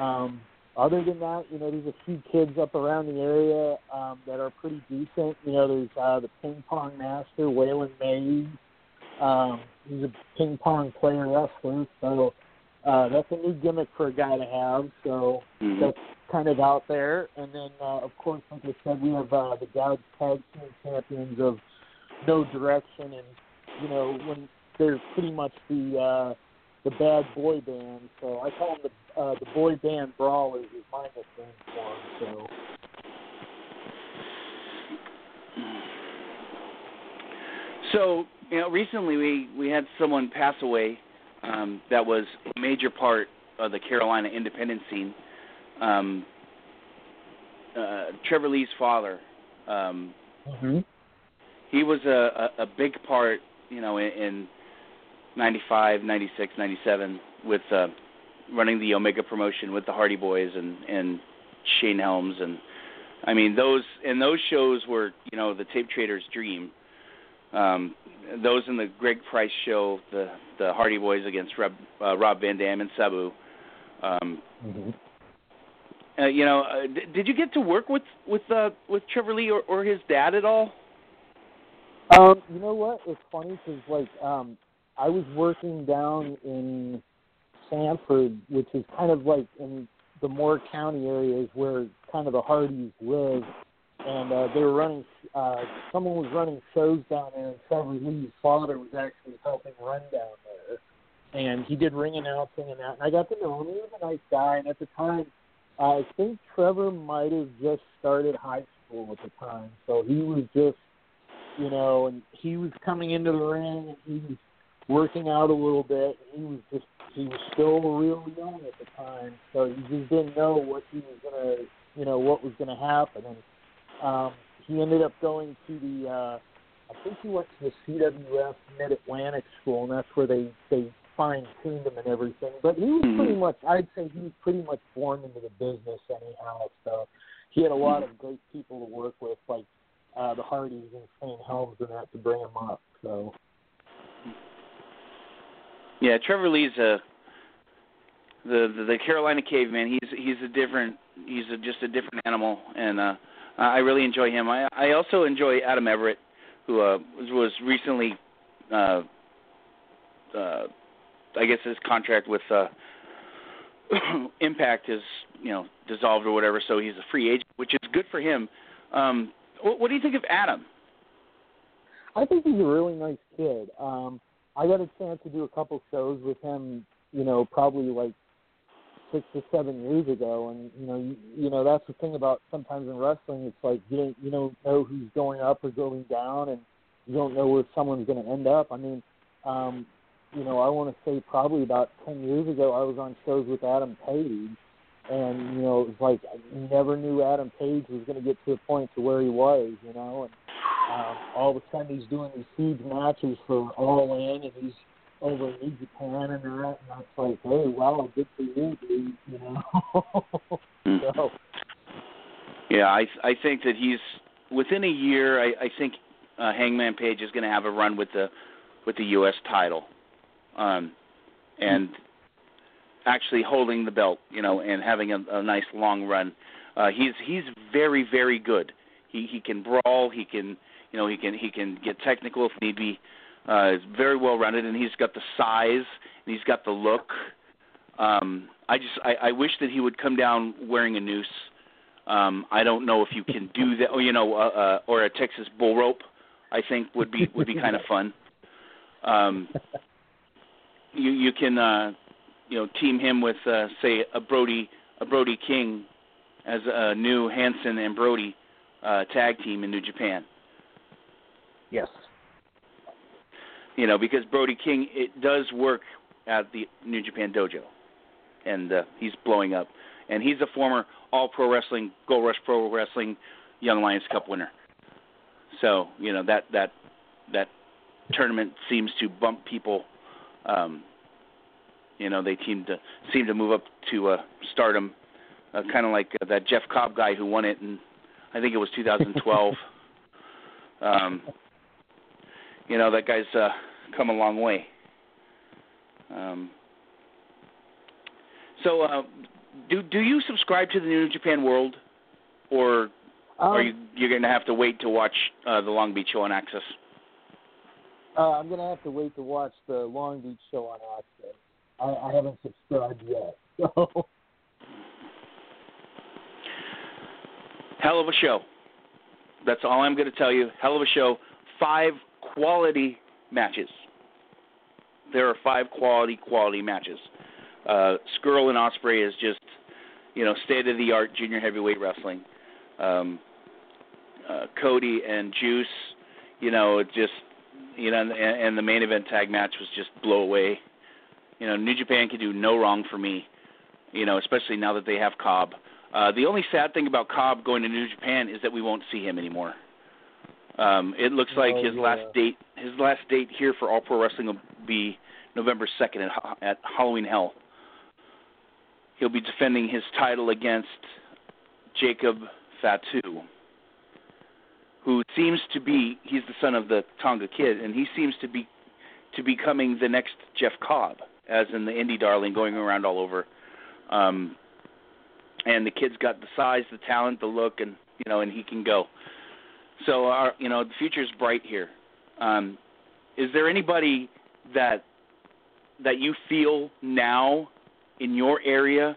um, other than that, you know, there's a few kids up around the area um, that are pretty decent. You know, there's uh, the ping pong master Waylon Mays. Um, he's a ping pong player wrestler, so uh, that's a new gimmick for a guy to have. So Mhm. that's kind of out there. And then, uh, of course, like I said, we have uh, the Gouge Tag Team Champions of No Direction, and you know when they're pretty much the uh, the bad boy band. So I call them the uh, the boy band brawlers is my nickname for them. So So you know, recently we we had someone pass away um, that was a major part of the Carolina independent scene. Um, uh, Trevor Lee's father. Um, mm-hmm. he was a, a, a big part, you know, in, in 95, 96, 97 with uh, running the Omega promotion with the Hardy Boys and and Shane Helms and I mean those and those shows were you know the tape trader's dream. Um, those in the Greg Price show, the the Hardy Boys against Rob, uh, Rob Van Dam and Sabu. Um, Mm-hmm. uh, you know, uh, d- did you get to work with with uh, with Trevor Lee or, or his dad at all? Um, you know what? It's funny because like um, I was working down in Sanford, which is kind of like in the Moore County areas where kind of the Hardys live, and uh, they were running. Uh, someone was running shows down there, and Trevor Lee's father was actually helping run down there, and he did ring announcing and that. And I got to know him. He was a nice guy, and at the time, I think Trevor might have just started high school at the time, so he was just you know, and he was coming into the ring and he was working out a little bit. He was just he was still real young at the time, so he just didn't know what he was gonna you know, what was gonna happen and um he ended up going to the uh I think he went to the CWF Mid Atlantic school and that's where they they fine tuned him and everything. But he was pretty much I'd say he was pretty much born into the business anyhow, so he had a lot of great people to work with, like uh, the Hardys and Shane Helms and that to bring him up. So Yeah, Trevor Lee's a the the, the Carolina caveman. He's he's a different he's a, just a different animal, and uh, I really enjoy him. I I also enjoy Adam Everett, who uh, was, was recently, uh, uh, I guess his contract with uh, (coughs) Impact is you know dissolved or whatever, so he's a free agent, which is good for him. Um, what, what do you think of Adam? I think he's a really nice kid. Um, I got a chance to do a couple shows with him, you know, probably like six or seven years ago, and you know, you, you know that's the thing about sometimes in wrestling, it's like you don't, you don't know who's going up or going down, and you don't know where someone's going to end up. I mean, um, you know, I want to say probably about ten years ago, I was on shows with Adam Page, and you know, it was like I never knew Adam Page was going to get to a point to where he was, you know, and um, all of a sudden he's doing these huge matches for All In, and he's over in Japan and that, and that's like, hey, wow, good for you, dude, you know. (laughs) Hmm. so, Yeah, I I think that he's within a year. I, I think uh, Hangman Page is going to have a run with the with the U.S. title, um, and actually holding the belt, you know, and having a, a nice long run. Uh, he's he's very very good. He he can brawl. He can you know he can he can get technical if need be. Uh, he's very well rounded, and he's got the size and he's got the look. Um, I just I, I wish that he would come down wearing a noose. Um, I don't know if you can do that, or you know, uh, uh, or a Texas bull rope. I think would be would be kind of fun. Um, you you can uh, you know team him with uh, say a Brody a Brody King as a new Hansen and Brody uh, tag team in New Japan. yes. You know because Brody King it does work at the New Japan Dojo, and uh, he's blowing up. And he's a former All Pro Wrestling, Gold Rush Pro Wrestling Young Lions Cup winner. So you know that that that tournament seems to bump people. Um, you know they seem to seem to move up to uh, stardom, uh, kind of like uh, that Jeff Cobb guy who won it, and I think it was 2012. (laughs) um, you know that guy's uh, come a long way. Um, so, uh, do do you subscribe to the New Japan World, or Um, are you you're going to have to wait to watch uh, the Long Beach show on Access? Uh, I'm gonna have to wait to watch the Long Beach show on Access. I, I haven't subscribed yet. (laughs) So Hell of a show. That's all I'm going to tell you. Hell of a show. Five quality matches. There are five quality quality matches. Uh, Scurll and Ospreay is just, you know, state of the art junior heavyweight wrestling. Um, uh, Cody and Juice, you know, just, you know, and, and the main event tag match was just blow away. You know, New Japan can do no wrong for me. You know, especially now that they have Cobb. Uh, the only sad thing about Cobb going to New Japan is that we won't see him anymore. Um, it looks like Oh, his yeah. last date, his last date here for All Pro Wrestling will be November second at, at Halloween Hell. He'll be defending his title against Jacob Fatu, who seems to be he's the son of the Tonga Kid, and he seems to be to becoming the next Jeff Cobb, as in the indie darling, going around all over. Um, and the kid's got the size, the talent, the look, and you know, and he can go. So, our, you know, the future's bright here. Um, is there anybody that that you feel now in your area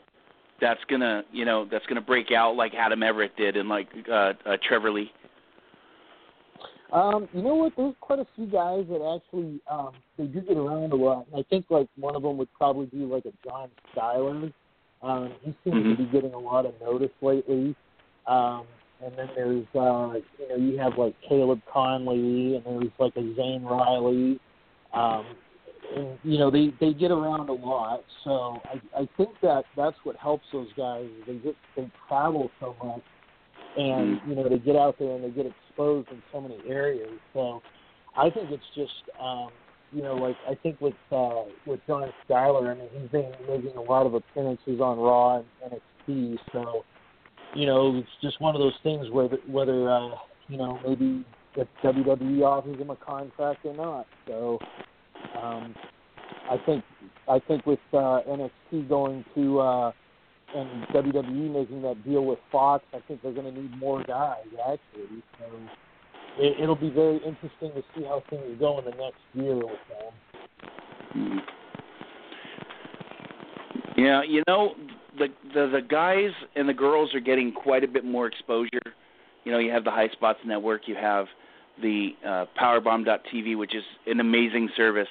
that's gonna, you know, that's gonna break out like Adam Everett did and like uh, uh, Trevor Lee? Um, you know what? There's quite a few guys that actually um, they do get around a lot. And I think like one of them would probably be like a John Skyler. Um, he seems Mhm. to be getting a lot of notice lately. Um, and then there's uh, you know you have like Caleb Konley, and there's like a Zane Riley. Um, and you know they they get around a lot. So I I think that that's what helps those guys. They just they travel so much and you know they get out there and they get exposed in so many areas. So I think it's just um, you know like I think with uh, with John Skyler, I mean he's been making a lot of appearances on Raw and NXT. So you know it's just one of those things where whether uh, you know maybe if WWE offers him a contract or not. So um, I think I think with uh, NXT going to uh, and WWE making that deal with Fox, I think they're going to need more guys actually. So it, it'll be very interesting to see how things go in the next year with them. Yeah, you know, the the the guys and the girls are getting quite a bit more exposure. You know, you have the High Spots Network, you have the uh, Powerbomb.tv, which is an amazing service.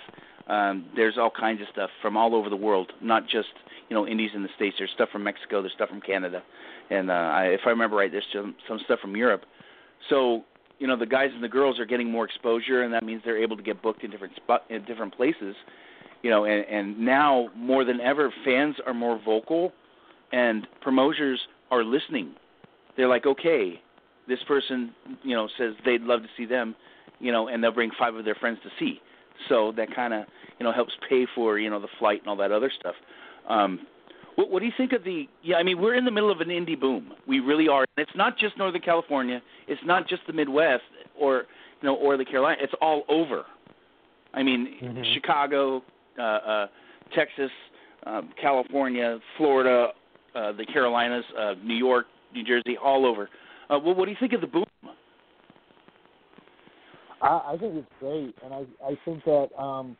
Um, there's all kinds of stuff from all over the world, not just you know indies in the states. There's stuff from Mexico, there's stuff from Canada, and uh, I, if I remember right, there's some some stuff from Europe. So you know the guys and the girls are getting more exposure, and that means they're able to get booked in different spot in different places you know, and, and now more than ever, fans are more vocal, and promoters are listening. They're like, okay, this person, you know, says they'd love to see them, you know, and they'll bring five of their friends to see. So that kind of, you know, helps pay for, you know, the flight and all that other stuff. Um, what, what do you think of the? Yeah, I mean, we're in the middle of an indie boom. We really are. And it's not just Northern California. It's not just the Midwest or you know or the Carolina. It's all over. I mean, Mhm. Chicago, uh, uh, Texas, um, California, Florida, uh, the Carolinas, uh, New York, New Jersey, all over. Uh, well, what do you think of the boom? I, I think it's great, and I I think that um,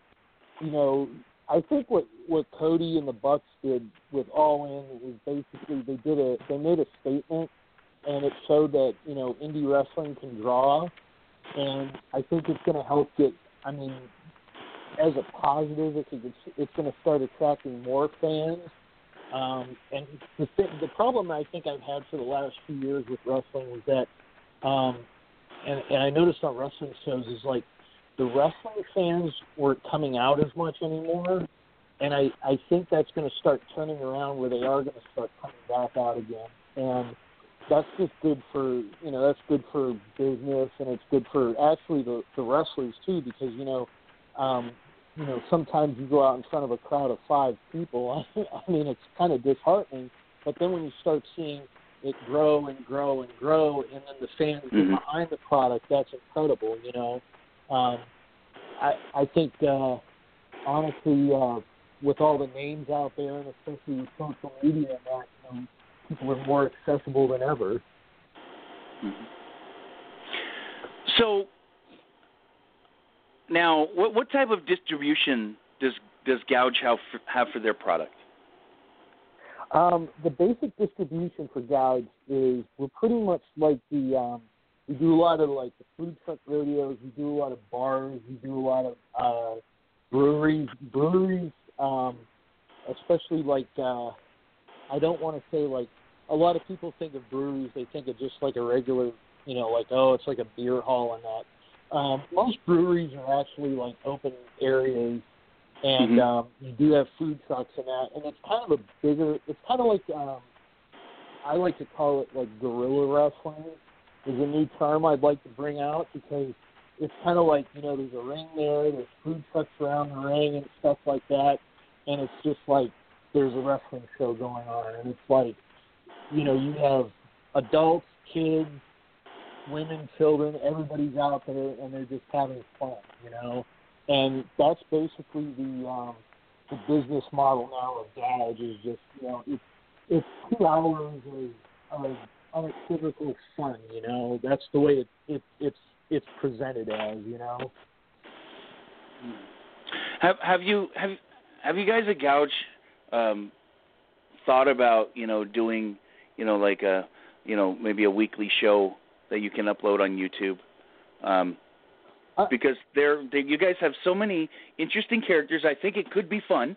you know I think what what Cody and the Bucks did with All In was basically they did a they made a statement, and it showed that you know indie wrestling can draw, and I think it's going to help get. I mean, as a positive, it's it's, it's going to start attracting more fans. Um, and the th- the problem I think I've had for the last few years with wrestling was that, um, and and I noticed on wrestling shows is like the wrestling fans weren't coming out as much anymore, and I I think that's going to start turning around where they are going to start coming back out again, and that's just good for you know that's good for business and it's good for actually the the wrestlers too because you know um you know sometimes you go out in front of a crowd of five people. (laughs) I mean it's kind of disheartening. But then when you start seeing it grow and grow and grow and then the fans get Mhm. behind the product that's incredible you know. Um i i think uh honestly uh with all the names out there and especially with social media and that you know people are more accessible than ever. So now, what what type of distribution does does Gouge have for, have for their product? Um, the basic distribution for Gouge is we're pretty much like the um, we do a lot of like the food truck rodeos, we do a lot of bars, we do a lot of uh, breweries, breweries, um, especially like uh, I don't want to say like a lot of people think of breweries, they think of just like a regular, you know, like oh it's like a beer hall and that. Um, most breweries are actually like open areas and Mhm. um, you do have food trucks and that, and it's kind of a bigger. It's kind of like um, I like to call it like guerrilla wrestling. Is a new term I'd like to bring out because it's kind of like you know there's a ring there, there's food trucks around the ring and stuff like that, and it's just like there's a wrestling show going on, and it's like you know you have adults, kids, women, children, everybody's out there and they're just having fun, you know and that's basically the um, the business model now of Gouge is just you know it's it's two hours of, of unequivocal fun. You know that's the way it, it it's it's presented as. You know. Have have you have have you guys at Gouge um, thought about you know doing you know like a you know maybe a weekly show that you can upload on YouTube? Um, Uh, because they're, they you guys have so many interesting characters. I think it could be fun.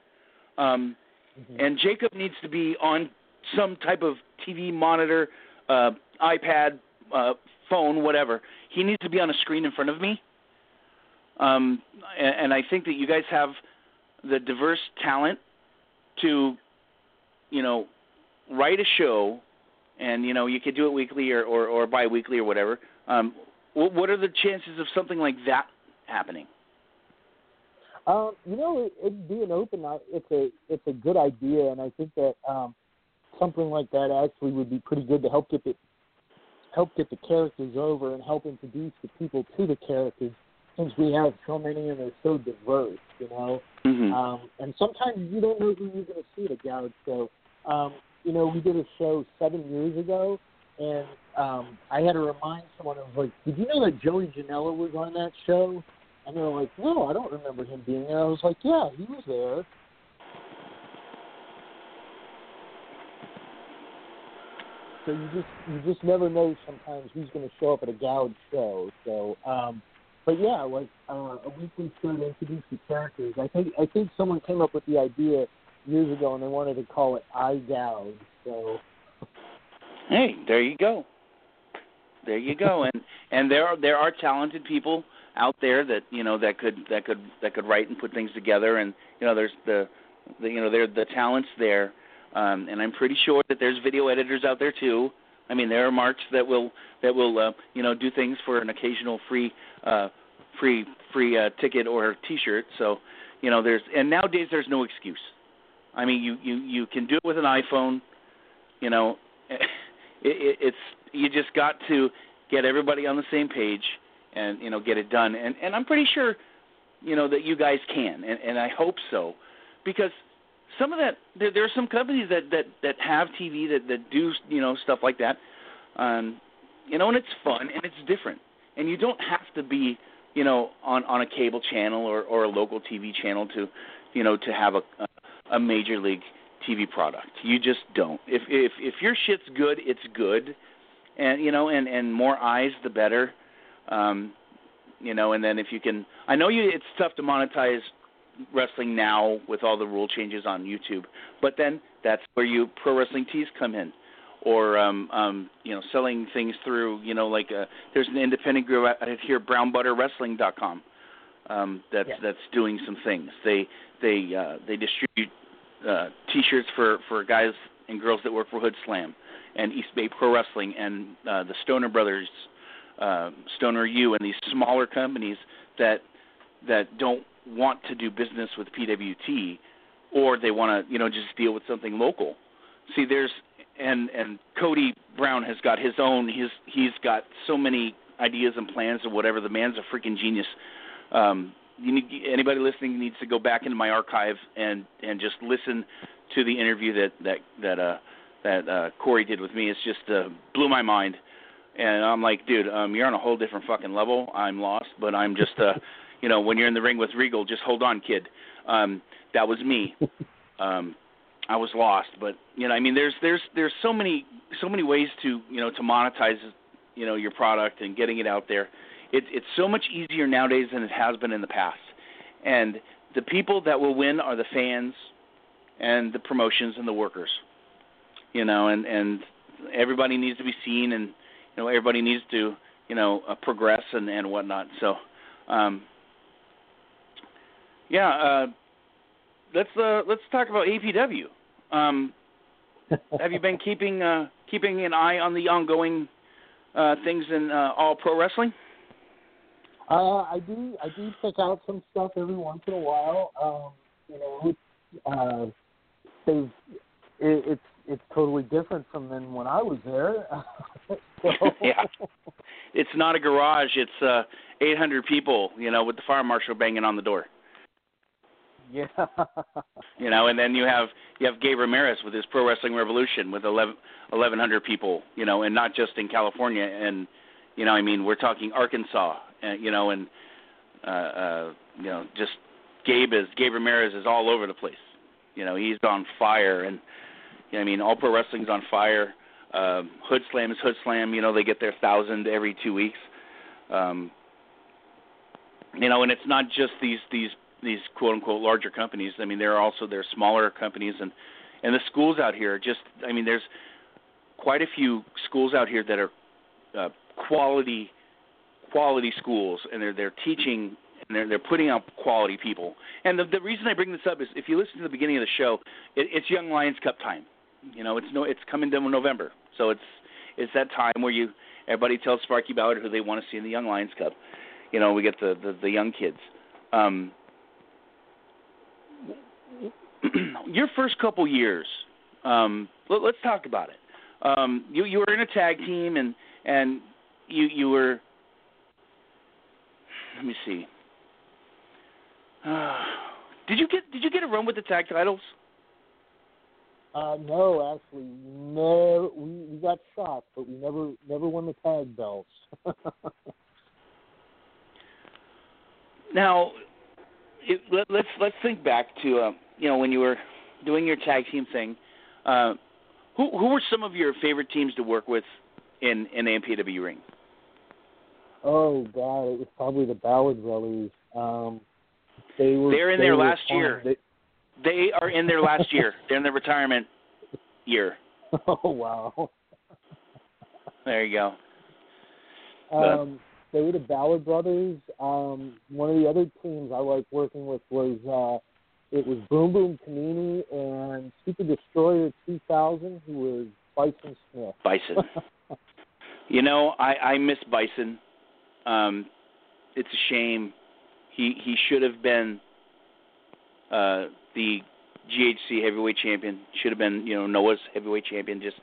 Um, Mhm. and Jacob needs to be on some type of TV monitor, uh, iPad, uh, phone, whatever. He needs to be on a screen in front of me. Um, and, and I think that you guys have the diverse talent to, you know, write a show, and you know you could do it weekly or or, or bi-weekly or whatever. Um, what, what are the chances of something like that happening? Um, you know, it, it'd be an open. It's a it's a good idea, and I think that um, something like that actually would be pretty good to help get the help get the characters over and help introduce the people to the characters. Since we have so many and they're so diverse, you know, Mm-hmm. um, and sometimes you don't know who you're going to see at a Gouge show. Um, you know, we did a show seven years ago, and um, I had to remind someone. I was like, "Did you know that Joey Janela was on that show?" And they were like, "No, I don't remember him being there." I was like, "Yeah, he was there." So you just you just never know sometimes who's going to show up at a Gouge show. So, um, but yeah, like uh, a weekly show to introduce the characters. I think I think someone came up with the idea years ago, and they wanted to call it I Gouge. So Hey, there you go. there you go. And and there are there are talented people out there that you know that could that could that could write and put things together. And you know there's the, the you know there the talents there. Um, and I'm pretty sure that there's video editors out there too. I mean, there are marks that will that will uh, you know do things for an occasional free uh, free free uh, ticket or T-shirt. So you know there's and nowadays there's no excuse. I mean, you you you can do it with an iPhone. You know, (laughs) it, it, it's you just got to get everybody on the same page and you know get it done. And and I'm pretty sure you know that you guys can, and and I hope so, because some of that there, there are some companies that that that have TV that that do you know stuff like that. Um, you know, and it's fun and it's different, and you don't have to be you know on on a cable channel or or a local TV channel to you know to have a a major league TV product. You just don't. If if if your shit's good, it's good, and you know, and and more eyes, the better. Um, you know, and then if you can, I know you, it's tough to monetize wrestling now with all the rule changes on YouTube, but then that's where you pro wrestling tees come in, or um, um, you know, selling things through, you know, like uh there's an independent group out here, BrownButterWrestling.com, um, that's Yeah. that's doing some things. They they uh, they distribute uh, T-shirts for for guys and girls that work for Hood Slam and East Bay Pro Wrestling and uh, the Stoner Brothers, uh, Stoner U, and these smaller companies that that don't want to do business with PWT, or they want to you know just deal with something local. See, there's and and Cody Brown has got his own. He's he's got so many ideas and plans or whatever. The man's a freaking genius. Um, you need anybody listening needs to go back into my archive and and just listen to the interview that that that uh that uh Corey did with me. It's just uh, blew my mind. And I'm like, dude, um, you're on a whole different fucking level. I'm lost, but I'm just, uh, you know, when you're in the ring with Regal, just hold on, kid. Um, that was me. (laughs) Um, I was lost, but you know, I mean, there's there's there's so many so many ways to you know to monetize you know your product and getting it out there. It, it's so much easier nowadays than it has been in the past. And the people that will win are the fans and the promotions and the workers. You know, and and everybody needs to be seen, and you know everybody needs to you know uh, progress and and whatnot. So, um, yeah, uh, let's uh, let's talk about APW. Um, (laughs) have you been keeping uh, keeping an eye on the ongoing uh, things in uh, all pro wrestling? Uh, I do. I do check out some stuff every once in a while. Um, you know, uh, they've it, it's it's totally different from than when I was there. (laughs) so, (laughs) Yeah. It's not a garage. It's uh, 800 people. You know, with the fire marshal banging on the door. Yeah. You know, and then you have you have Gabe Ramirez with his Pro Wrestling Revolution with 11, 1,100 people. You know, and not just in California. And you know, I mean, we're talking Arkansas. And you know, and uh, uh, you know, just Gabe is Gabe Ramirez is all over the place. You know, he's on fire, and you know, I mean, all pro wrestling's on fire. Um, Hood Slam is Hood Slam. You know, they get their thousand every two weeks. Um, you know, and it's not just these these these quote unquote larger companies. I mean, there are also there are smaller companies, and and the schools out here are just. I mean, there's quite a few schools out here that are uh, quality quality schools, and they're they're teaching and they're they're putting out quality people. And the the reason I bring this up is if you listen to the beginning of the show, it, it's Young Lions Cup time. You know, it's no it's coming down November, so it's it's that time where you everybody tells Sparky Ballard who they want to see in the Young Lions Cup. You know, we get the the, the young kids. Um, (clears throat) your first couple years, um, let, let's talk about it. Um, you you were in a tag team and and you you were. Let me see. Uh, did you get did you get a run with the tag titles? Uh, no, actually, never. We, we got shot, but we never never won the tag belts. (laughs) Now, it, let, let's let's think back to uh, you know when you were doing your tag team thing. Uh, who who were some of your favorite teams to work with in in the MPW ring? Oh God, it was probably the Ballard brothers. Um, they were. They're in they their last year. They, They are in their last year. They're in their retirement year. (laughs) oh wow. There you go. Um, they were the Ballard brothers. Um, one of the other teams I like working with was uh, it was Boom Boom Panini and Super Destroyer 2000, who was Bison Smith. Bison. (laughs) you know, I I miss Bison. Um, it's a shame. He he should have been uh, the GHC heavyweight champion. Should have been you know Noah's heavyweight champion. Just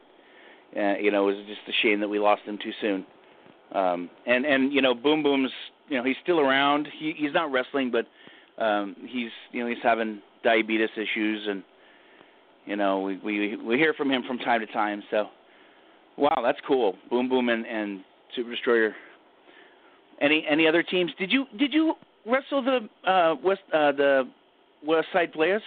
uh, you know, it was just a shame that we lost him too soon. Um, and and you know, Boom Boom's you know he's still around. He he's not wrestling, but um, he's you know he's having diabetes issues, and you know we we we hear from him from time to time. So, wow, that's cool. Boom Boom and and Super Destroyer. Any any other teams? Did you did you wrestle the uh, West uh, the West Side Players?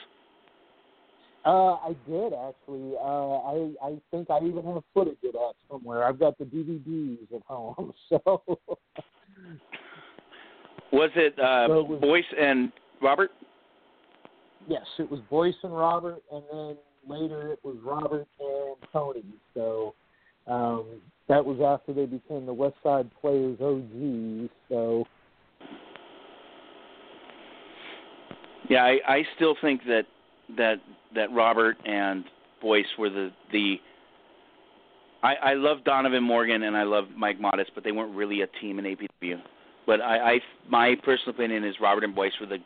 Uh, I did actually. Uh, I I think I even have footage of that somewhere. I've got the DVDs at home. (laughs) So. Was it uh, So it was- Boyce and Robert? Yes, it was Boyce and Robert, and then later it was Robert and Tony. So um, that was after they became the West Side Players OGs. So Yeah, I, I still think that that that Robert and Boyce were the the. I, I love Donovan Morgan and I love Mike Modest, but they weren't really a team in APW. But I, I my personal opinion is Robert and Boyce were the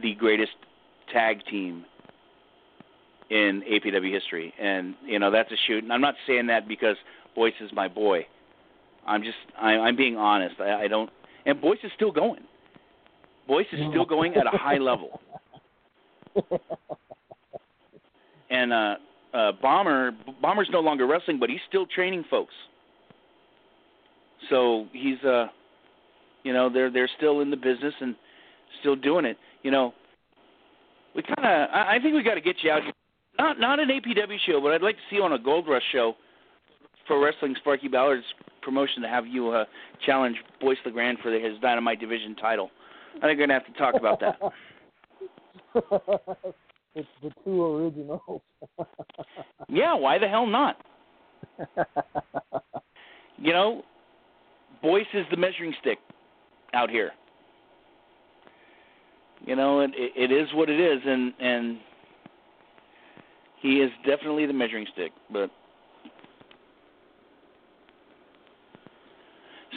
the greatest tag team in APW history, and you know that's a shoot. And I'm not saying that because Boyce is my boy. I'm just I, I'm being honest. I, I don't. And Boyce is still going. Boyce is still going at a high level. (laughs) and uh, uh, Bomber Bomber's no longer wrestling, but he's still training folks. So he's uh, you know, they're they're still in the business and still doing it. You know, we kind of I, I think we got to get you out here. Not not an APW show, but I'd like to see you on a Gold Rush show for wrestling Sparky Ballard's promotion to have you uh, challenge Boyce LeGrand for the, his Dynamite Division title. I think we're gonna have to talk about that. (laughs) it's the two originals. (laughs) Yeah, why the hell not? You know, Boyce is the measuring stick out here. You know, it, it is what it is, and and he is definitely the measuring stick. But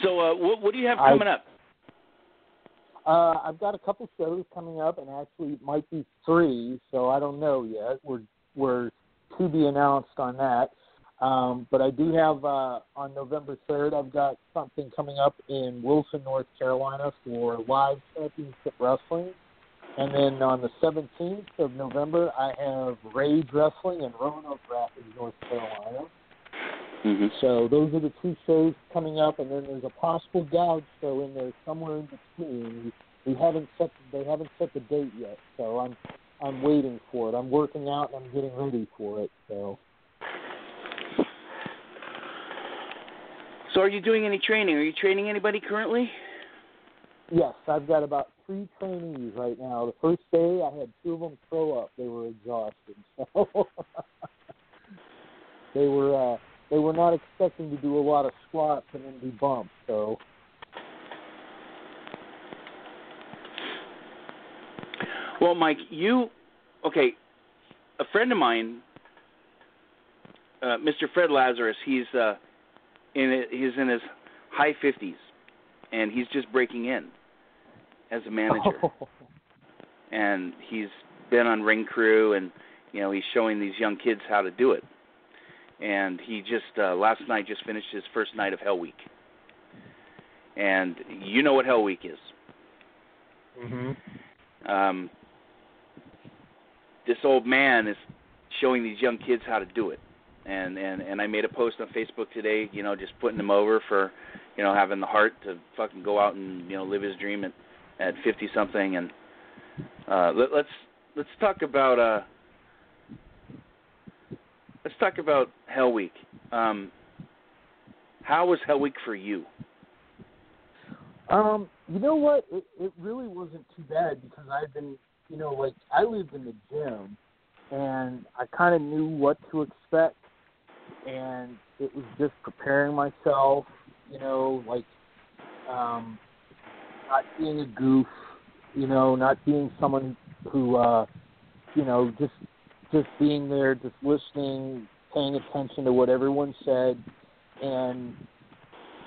so, uh, what what do you have I- coming up? Uh, I've got a couple shows coming up, and actually it might be three, so I don't know yet. We're we're to be announced on that. Um, but I do have uh, on November third. I've got something coming up in Wilson, North Carolina, for live championship wrestling. And then on the 17th of November, I have Rage Wrestling in Roanoke Rapids, North Carolina. Mm-hmm. So those are the two shows coming up, and then there's a possible gouge show in there somewhere in between. We haven't set they haven't set the date yet, so I'm I'm waiting for it. I'm working out and I'm getting ready for it. So So, are you doing any training? Are you training anybody currently? yes, I've got about three trainees right now. The first day I had two of them throw up. They were exhausted. So (laughs) they were uh, they were not expecting to do a lot of squats and then do bumps. So Well, Mike, you okay? A friend of mine, uh, Mr. Fred Lazarus, he's uh, in it, he's in his high fifties, and he's just breaking in as a manager, (laughs) and he's been on Ring Crew, and you know he's showing these young kids how to do it. And he just uh, last night just finished his first night of Hell Week, and you know what Hell Week is. mm-hmm. um, this old man is showing these young kids how to do it. And and and I made a post on Facebook today, you know, just putting him over for, you know, having the heart to fucking go out and you know live his dream at at 50 something. And uh, let, let's let's talk about uh, let's talk about Hell Week. Um, how was Hell Week for you? Um, you know what? It it really wasn't too bad because I've been, you know, like I lived in the gym, and I kind of knew what to expect, and it was just preparing myself, you know, like um, not being a goof, you know, not being someone who, uh, you know, just just being there, just listening, paying attention to what everyone said, and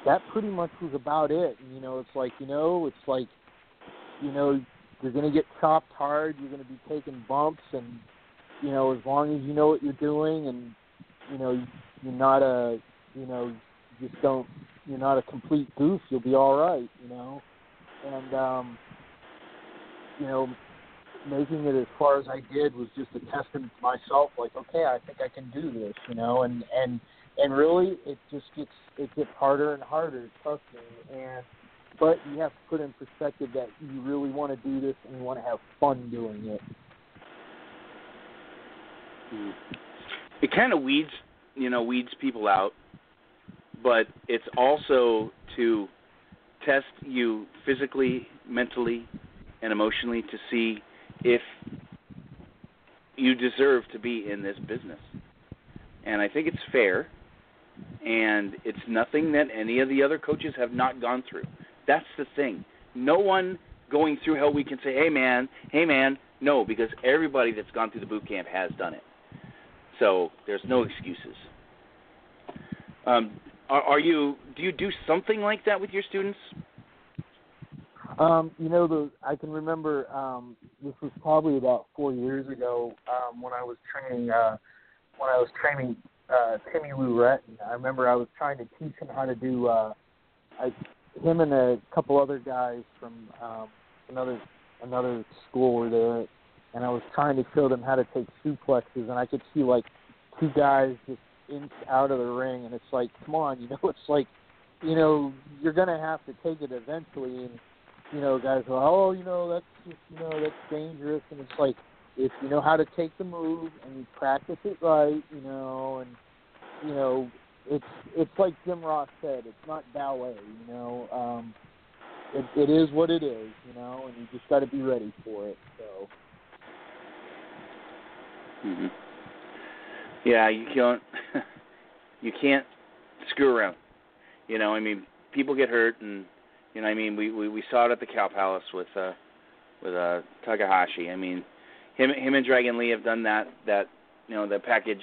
that pretty much was about it. You know, it's like you know, it's like you know, you're to get chopped hard, you're to be taking bumps, and you know, as long as you know what you're doing, and you know, you're not a, you know, just don't, you're not a complete goof, you'll be all right, you know, and um, you know, making it as far as I did was just a testament to myself. Like, okay, I think I can do this, you know, and and and really, it just gets it gets harder and harder. Trust me, and but you have to put in perspective that you really want to do this and you want to have fun doing it. Mm. It kind of weeds, you know, weeds people out, but it's also to test you physically, mentally, and emotionally to see if you deserve to be in this business. And I think it's fair, and it's nothing that any of the other coaches have not gone through. That's the thing. No one going through hell week can say, "Hey man, hey man." No, because everybody that's gone through the boot camp has done it. So there's no excuses. Um, are, are you? Do you do something like that with your students? Um, you know, the I can remember um, this was probably about four years ago um, when I was training uh, when I was training uh, Timmy Lou Retton. I remember I was trying to teach him how to do. Uh, I, him and a couple other guys from um, another another school were there, and I was trying to show them how to take suplexes, and I could see like two guys just inch out of the ring, and it's like, come on, you know, (laughs) it's like, you know, you're gonna have to take it eventually, and you know, guys go, oh, you know, that's just, you know, that's dangerous, and it's like, if you know how to take the move and you practice it right, you know, and you know, it's it's like Jim Ross said, it's not ballet, you know. Um, it, it is what it is, you know, and you just got to be ready for it. So. hmm Yeah, you can't (laughs) you can't screw around. You know, I mean, people get hurt, and you know, I mean, we we, we saw it at the Cow Palace with uh with uh Takahashi. I mean, him him and Dragon Lee have done that that you know the package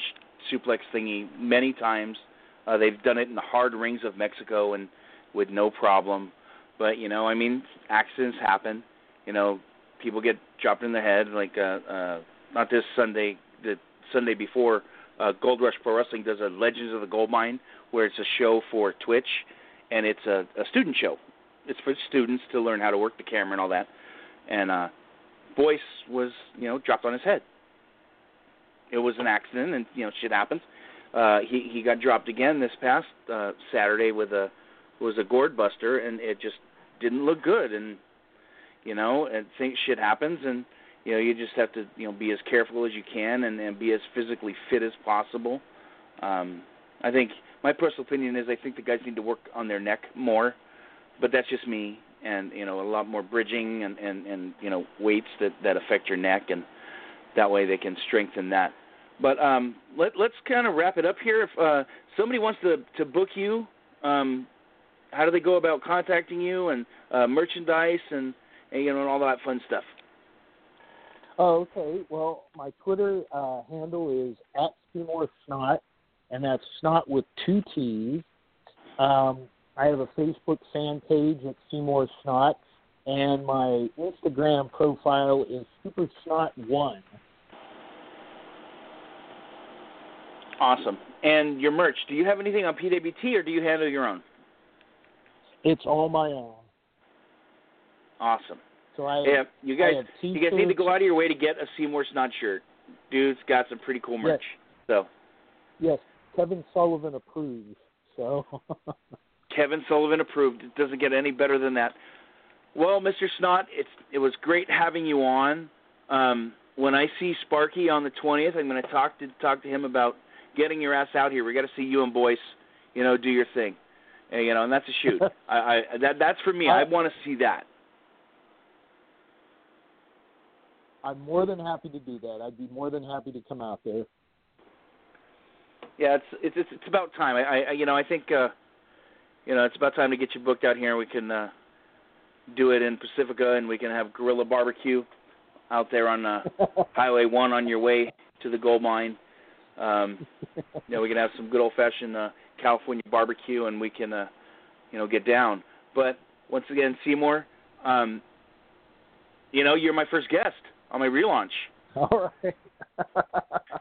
suplex thingy many times. Uh, they've done it in the hard rings of Mexico and with no problem. But you know, I mean, accidents happen. You know, people get dropped in the head. Like uh, uh, not this Sunday, the Sunday before, uh, Gold Rush Pro Wrestling does a Legends of the Gold Mine, where it's a show for Twitch, and it's a, a student show. It's for students to learn how to work the camera and all that. And uh, Boyce was, you know, dropped on his head. It was an accident, and you know, shit happens. Uh, he he got dropped again this past uh, Saturday with a was a gourd buster, and it just didn't look good. And you know, and think shit happens, and you know, you just have to you know be as careful as you can and, and be as physically fit as possible. Um, I think my personal opinion is I think the guys need to work on their neck more, but that's just me. And you know, a lot more bridging and and and you know weights that that affect your neck, and that way they can strengthen that. But um, let, let's kind of wrap it up here. If uh, somebody wants to, to book you, um, how do they go about contacting you and uh, merchandise and, and you know and all that fun stuff? Oh, okay. Well, my Twitter uh, handle is at Seymour Snott, and that's Snott with two T's. Um, I have a Facebook fan page at Seymour Snott, and my Instagram profile is Super Snott One. Awesome. And your merch, do you have anything on PWT or do you handle your own? It's all my own. Awesome. So I Yeah, you guys, you guys need to go out of your way to get a Seymour Snot shirt. Dude's got some pretty cool merch. So Yes, Kevin Sullivan approves. So (laughs) Kevin Sullivan approved. It doesn't get any better than that. Well, Mr. Snott, it's it was great having you on. Um, when I see Sparky on the twentieth, I'm going to talk to talk to him about getting your ass out here. We got to see you and Boyce, you know, do your thing, and, you know, and that's a shoot. (laughs) I, I that that's for me. I want to see that. I'm more than happy to do that. I'd be more than happy to come out there. Yeah, it's it's it's, it's about time. I, I you know I think uh, you know, it's about time to get you booked out here, and we can uh, do it in Pacifica, and we can have Gorilla Barbecue out there on uh, (laughs) Highway One on your way to the gold mine. Um, you know, we can have some good old fashioned uh, California barbecue, and we can, uh, you know, get down. But once again, Seymour, um, you know, you're my first guest on my relaunch. (laughs) All right. (laughs)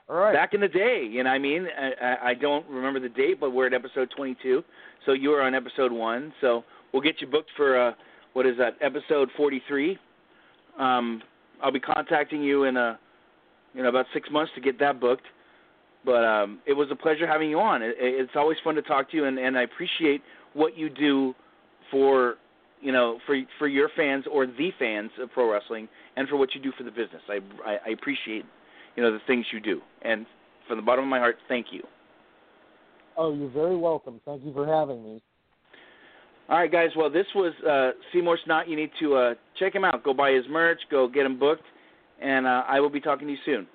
All right. Back in the day, you know, I mean, I, I- don't remember the date, but we're at episode 22. So you were on episode one. So we'll get you booked for uh, what is that? Episode 43. Um, I'll be contacting you in a, you know, about six months to get that booked. But um, it was a pleasure having you on. It, it's always fun to talk to you, and, and I appreciate what you do for, you know, for for your fans or the fans of pro wrestling, and for what you do for the business. I I, I appreciate, you know, the things you do, and from the bottom of my heart, thank you. Oh, you're very welcome. Thank you for having me. All right, guys. Well, this was uh, Seymour Snott. You need to uh, check him out. Go buy his merch. Go get him booked, and uh, I will be talking to you soon.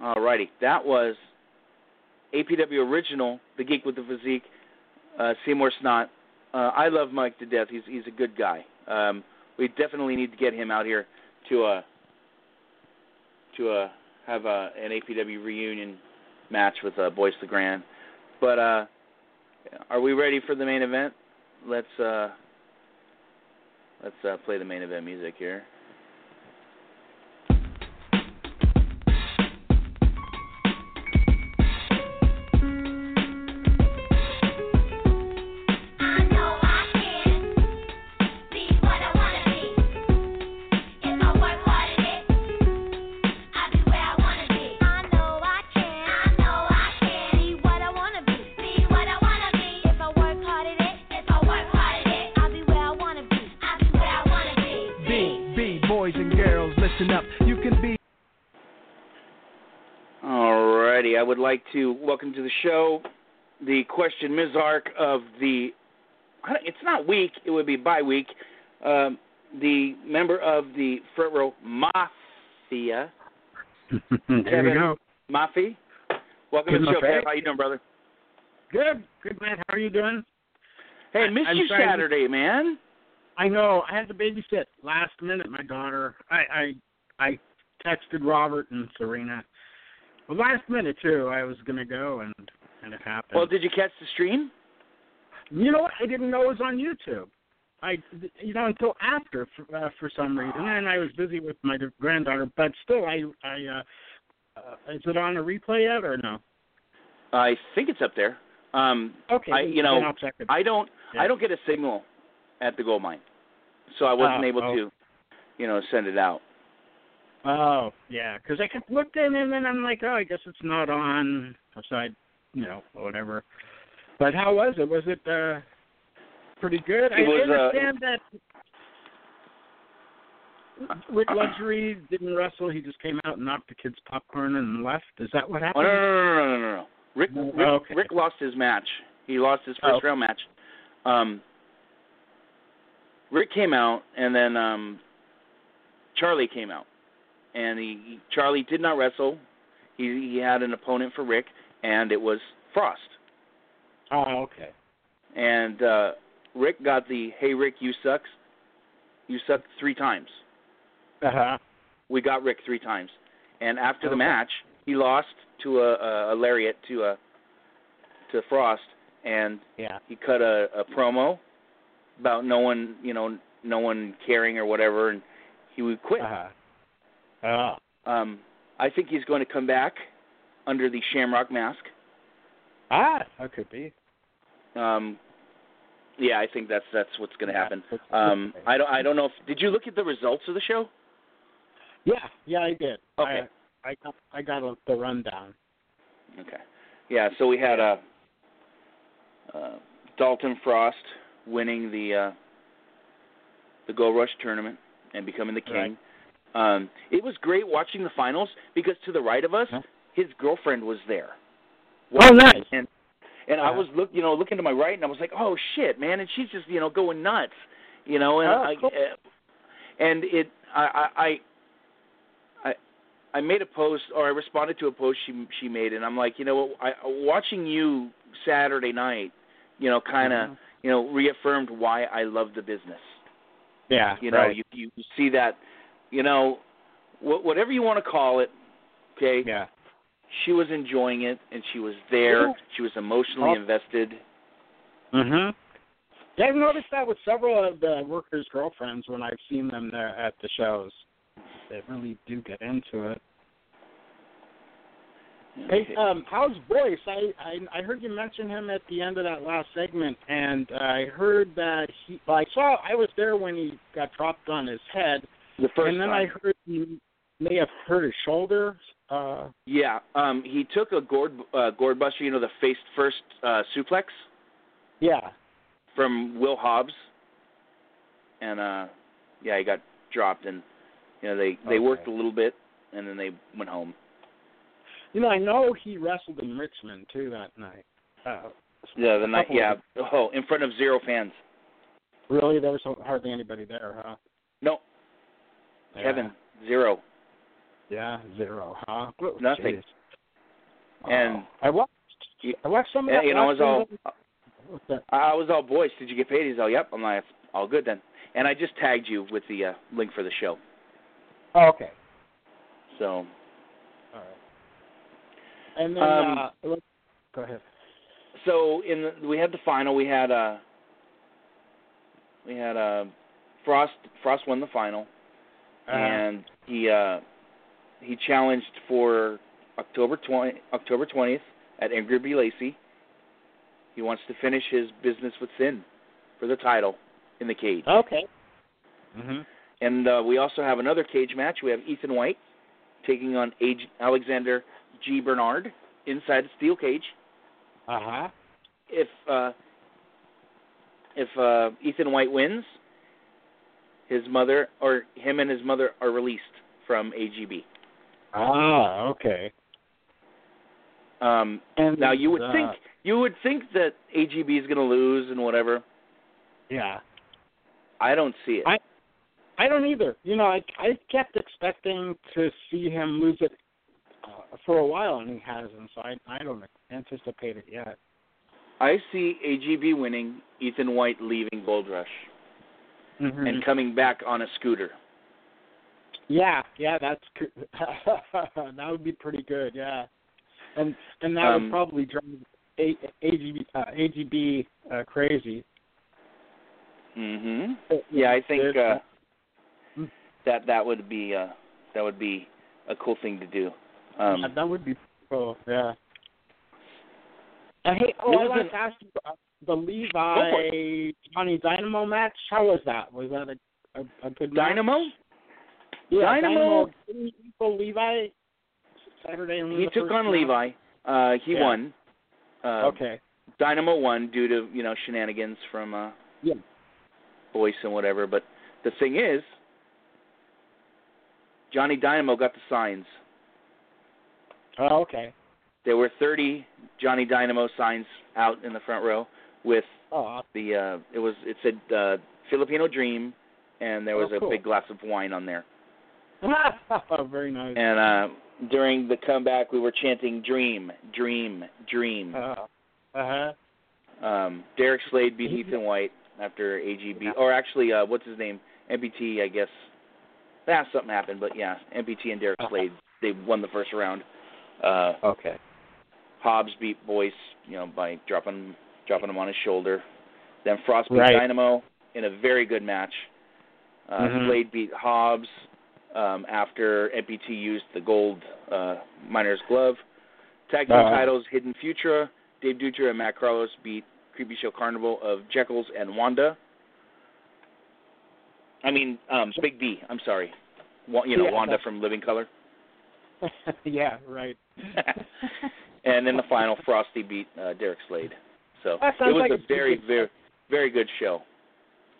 All righty. That was APW original, the geek with the physique, uh, Seymour Snott. Uh, I love Mike to death. He's he's a good guy. Um, we definitely need to get him out here to uh to uh have uh, an APW reunion match with uh, Boyce the Grand. But uh, are we ready for the main event? Let's uh, let's uh, play the main event music here. Welcome to the show the question Mizark of the. It's not week; it would be bye week. Um, the member of the front row mafia, (laughs) there Kevin we go. Mafi. Welcome to the show, my friend. Kev. How you doing, brother? Good, good man. How are you doing? Hey, I- missed I'm you sorry. Saturday, man. I know. I had to babysit last minute. My daughter. I I I texted Robert and Serena. Well, last minute too. I was gonna go and and it happened. Well, did you catch the stream? you know what? I didn't know it was on YouTube. I you know until after for, uh, for some reason, and I was busy with my granddaughter. But still, I I uh, uh is it on a replay yet or no? I think it's up there. Um, Okay, I- you know, I'll check it. I don't Yeah. I don't get a signal at the gold mine, so I wasn't Oh, able oh. to, you know, send it out. Oh, yeah, because I kept looking and then I'm like, oh, I guess it's not on. So I, you know, whatever. But how was it? Was it uh pretty good? I It was, uh, understand that Rick Luxury didn't wrestle. He just came out and knocked the kids popcorn and left. Is that what Oh happened? no no no no no no no. Rick No, Rick, okay. Rick lost his match. He lost his first Oh. round match. Um, Rick came out and then um, Charlie came out, and he, he Charlie did not wrestle. He he had an opponent for Rick, and it was Frost. Oh, okay. And uh, Rick got the "Hey Rick, you sucks." You suck three times. Uh huh. we got Rick three times, and after the match, he lost to a, a, a lariat to a to Frost, and Yeah. he cut a, a promo about no one, you know, no one caring or whatever, and he would quit. Uh Oh. Um, I think he's going to come back under the Shamrock mask. Ah, that could be. Um, yeah, I think that's that's what's going to happen. Um. I don't I don't know if did you look at the results of the show? Yeah, yeah, I did. Okay. I, I got I got a, the rundown. Okay. Yeah, so we had uh, uh, Dalton Frost winning the uh, the Gold Rush tournament and becoming the king. Um, it was great watching the finals because to the right of us, Huh? his girlfriend was there. Oh, nice. And and I Uh-huh. was look, you know, looking to my right, and I was like, oh shit, man! And she's just, you know, going nuts, you know. And Oh, I, cool. uh, and it, I, I, I, I, I made a post or I responded to a post she she made, and I'm like, you know, what, I watching you Saturday night, you know, kind of, Mhm. you know, reaffirmed why I love the business. Yeah. You know, right. you you see that, you know, wh- whatever you want to call it, okay. Yeah. She was enjoying it, and she was there. She was emotionally Oh. invested. Mhm. Yeah, I've noticed that with several of the workers' girlfriends when I've seen them there at the shows. They really do get into it. Hey, um, how's Boyce? I, I I heard you mention him at the end of that last segment, and I heard that he. Well, I saw. I was there when he got dropped on his head, the first and then time. I heard he may have hurt his shoulder. Uh, Yeah, um, he took a gourd uh, gourd buster, you know, the face first uh, suplex yeah. from Will Hobbs, and uh, yeah, he got dropped, and you know they they Okay. worked a little bit, and then they went home. You know, I know he wrestled in Richmond too that night. Uh, Yeah, the night. Yeah, of- oh, in front of zero fans. really, there was hardly anybody there, huh? No, Yeah. Kevin zero. Yeah, zero, huh? Nothing. And- Oh. I watched. I watched some of Yeah, that. you know, I was all last What's that? I was all boys. Did you get paid? He's all, yep. I'm like, all good then. And I just tagged you with the uh, link for the show. Oh, okay. So All right. And then, Um, uh, go ahead. so in the, we had the final. We had uh we had uh Frost. Frost won the final, Uh, and he uh he challenged for October twenty October twentieth at Ingrid B. Lacey. He wants to finish his business with Sin for the title in the cage. okay. hmm And uh, we also have another cage match. We have Ethan White taking on Age- Alexander G. Bernard inside the steel cage. Uh huh. If uh, if uh, Ethan White wins, his mother or him and his mother are released from AGB. Ah, okay. Um, And now you would uh, think you would think that AGB is going to lose and whatever. Yeah. I don't see it. I- I don't either. You know, I I kept expecting to see him lose it uh, for a while, and he hasn't. So I I don't anticipate it yet. I see AGB winning, Ethan White leaving Gold Rush Mm-hmm. and coming back on a scooter. Yeah, yeah, that's (laughs) that would be pretty good. Yeah, and and that Um, would probably drive A, AGB uh, AGB uh, crazy. Mhm. Yeah, I think uh that that would be uh that would be a cool thing to do. Um Yeah, that would be cool. Yeah. And hey, oh, I was wanted to ask you uh, the Levi Johnny Dynamo match. How was that? Was that a a, a good match? Dynamo? Yeah, Dynamo- Didn't Levi Saturday and Levi. He took on Levi. Uh he Yeah. won. Uh Okay. Dynamo won due to, you know, shenanigans from uh Yeah. Boyce and whatever, but the thing is Johnny Dynamo got the signs. Oh, okay. There were 30 Johnny Dynamo signs out in the front row with Oh, the uh it was it said uh Filipino Dream and there was Oh, cool. a big glass of wine on there. (laughs) very nice. And uh during the comeback we were chanting Dream, Dream, Dream. Uh huh. Um Derek Slade beat Ethan White after AGB or actually uh what's his name? MPT, I guess. Yeah, something happened, but yeah, MPT and Derek Uh-huh. Slade they won the first round. Uh Okay. Hobbs beat Boyce, you know, by dropping dropping him on his shoulder. Then Frost beat Right. Dynamo in a very good match. Uh, Mhm. Slade beat Hobbs um, after MPT used the gold uh, miner's glove. Tag team Uh-huh. titles: Hidden Futura, Dave Dutra and Matt Carlos beat Creepy Show Carnival of Jekylls and Wanda. I mean, um, Big B. I'm sorry. You know, Yeah. Wanda from Living Color. (laughs) yeah, right. (laughs) and in the final, (laughs) Frosty beat uh, Derek Slade. So it was like a very, very, very good show.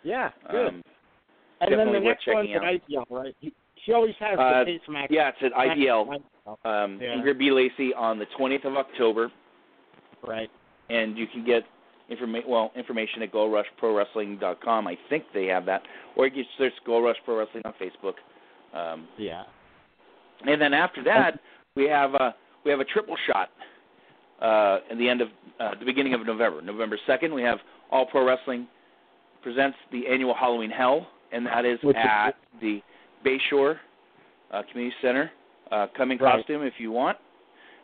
Yeah, good. Um, and then the next one's checking at IPL, right? He, she always has Uh, the match. yeah, it's at IPL. match- Um, Yeah. Ingrid B. Lacey on the 20th of October, Right. and you can get informa- well information at GoldRushProWrestling.com. I think they have that, or you can search Gold Rush Pro Wrestling on Facebook. Um, Yeah. and then after that we have a we have a triple shot uh, at the end of uh, the beginning of November. November second, we have All Pro Wrestling presents the annual Halloween Hell, and that is is- at the Bayshore uh, Community Center. Uh, come in Right. costume if you want.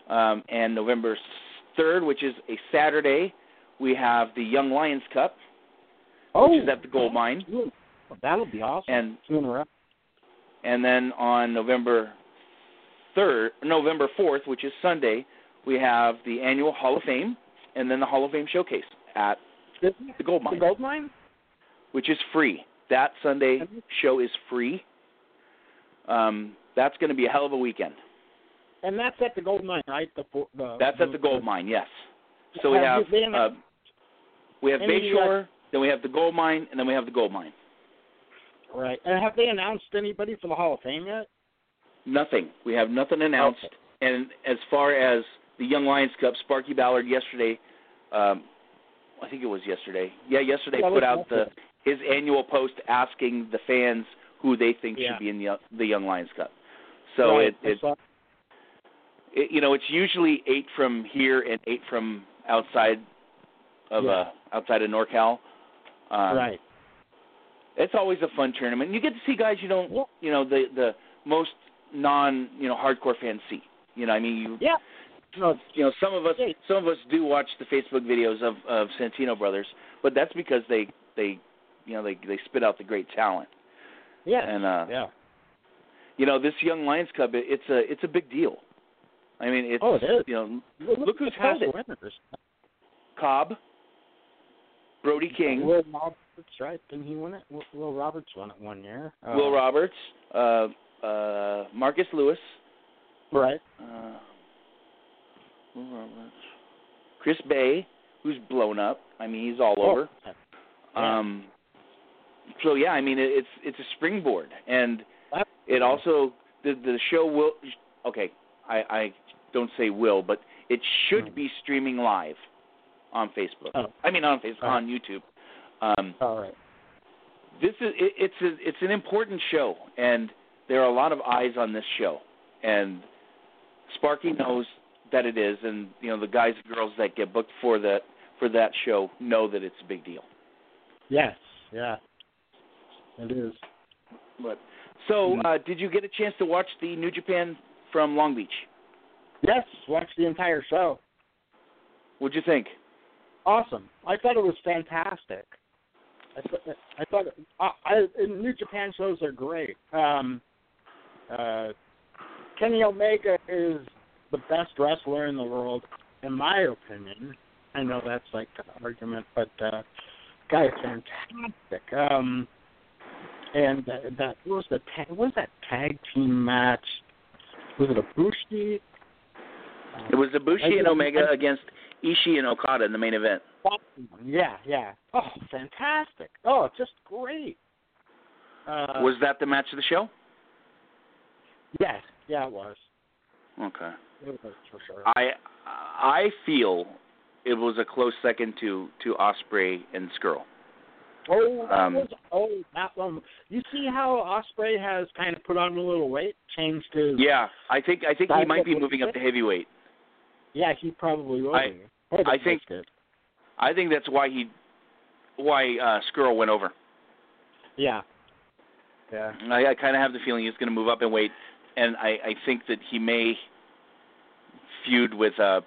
Um, and November third, which is a Saturday, we have the Young Lions Cup, Oh, which is at the Gold Mine, That'll be awesome. and in row. and then on November third, November fourth, which is Sunday, we have the annual Hall of Fame, and then the Hall of Fame showcase at the Gold Mine. the gold mine? which is free. That Sunday show is free. Um, that's going to be a hell of a weekend. And that's at the gold mine, right? The, the That's at the Gold Mine, yes. So we have uh, we have any, uh, Bayshore, then we have the Gold Mine, and then we have the Gold Mine. Right. And have they announced anybody for the Hall of Fame yet? Nothing. We have nothing announced. Okay. And as far as the Young Lions Cup, Sparky Ballard yesterday, um, I think it was yesterday. Yeah, yesterday Yeah, put out the his annual post asking the fans who they think Yeah. should be in the the Young Lions Cup. So Right, it, it, it you know it's usually eight from here and eight from outside of Yeah. uh outside of NorCal. Um, right. It's always a fun tournament. You get to see guys you don't you know the the most non you know hardcore fans see. You know I mean you Yeah. No, you know some of us some of us do watch the Facebook videos of of Santino brothers, but that's because they they you know they they spit out the great talent. yes. And uh yeah. you know this young Lions Cup it, it's a it's a big deal. I mean it's Oh, it is. you know Look, look who's at the past held it. winners. Cobb, Brody King, Will Roberts, right? Didn't he win it? Will, Will Roberts won it one year. Uh, Will Roberts, uh uh Marcus Lewis, Right. uh Will Roberts, Chris Bay, who's blown up. I mean he's all over. Oh, yeah. Um, so yeah, I mean it, it's it's a springboard, and it also the the show will. Okay, I I don't say will, but it should be streaming live on Facebook. Oh. I mean on Facebook on YouTube. Um, All right. this is it, it's a, it's an important show, and there are a lot of eyes on this show, and Sparky knows that it is, and you know the guys and girls that get booked for that for that show know that it's a big deal. Yes. Yeah. It is. But so, Mm-hmm. uh, did you get a chance to watch the New Japan from Long Beach? Yes. Watch the entire show. What'd you think? Awesome. I thought it was fantastic. I thought, I thought I, I, New Japan shows are great. Um, uh, Kenny Omega is the best wrestler in the world, in my opinion. I know that's like an argument, but uh, guy is fantastic. Um, and that, that what was the tag, what was that tag team match? Was it a Bushi? It was Ibushi I- and Omega I- against Ishii and Okada in the main event. Yeah, yeah. Oh, fantastic. Oh, just great. Uh, was that the match of the show? yes, yeah, it was. Okay. It for sure. I I feel it was a close second to to Ospreay and Scurll. oh, that um, was oh that one. You see how Ospreay has kind of put on a little weight, changed his. Yeah, I think I think he might be moving we up to heavyweight. Yeah, he probably will. I- be. Or the I think- Biscuit. I think that's why he why uh Scurll went over. Yeah. Yeah. I, I kind of have the feeling he's going to move up in weight, and I, I think that he may feud with uh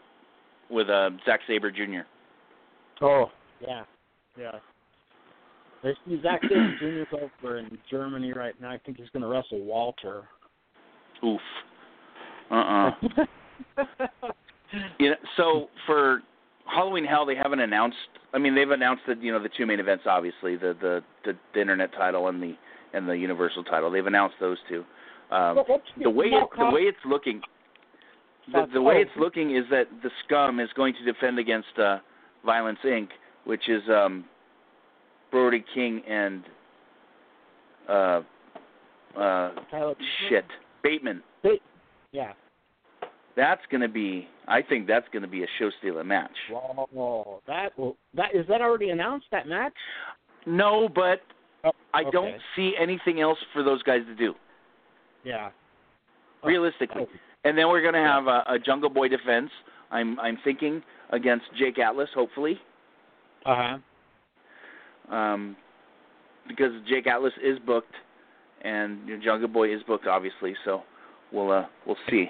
with uh Zack Sabre Jr. Oh, yeah, yeah. There's Zack Sabre (clears throat) Jr.'s over in Germany right now. I think he's going to wrestle Walter. Oof. Uh uh (laughs) You know, so for Halloween Hell, they haven't announced. I mean, they've announced that you know the two main events, obviously the the the, the internet title and the and the Universal title. They've announced those two. Um, the way it, the way it's looking, the, the way it's looking is that the Scum is going to defend against uh, Violence Inc., which is um, Brody King and uh, uh, shit Bateman. Yeah. That's going to be. I think that's going to be a show stealing match. Whoa, that will that is that already announced that match? No, but Oh, I don't see anything else for those guys to do. Yeah. realistically. And then we're going to have a, a Jungle Boy defense. I'm I'm thinking against Jake Atlas, hopefully, Uh huh. um, because Jake Atlas is booked, and you know, Jungle Boy is booked, obviously. So we'll uh, we'll see.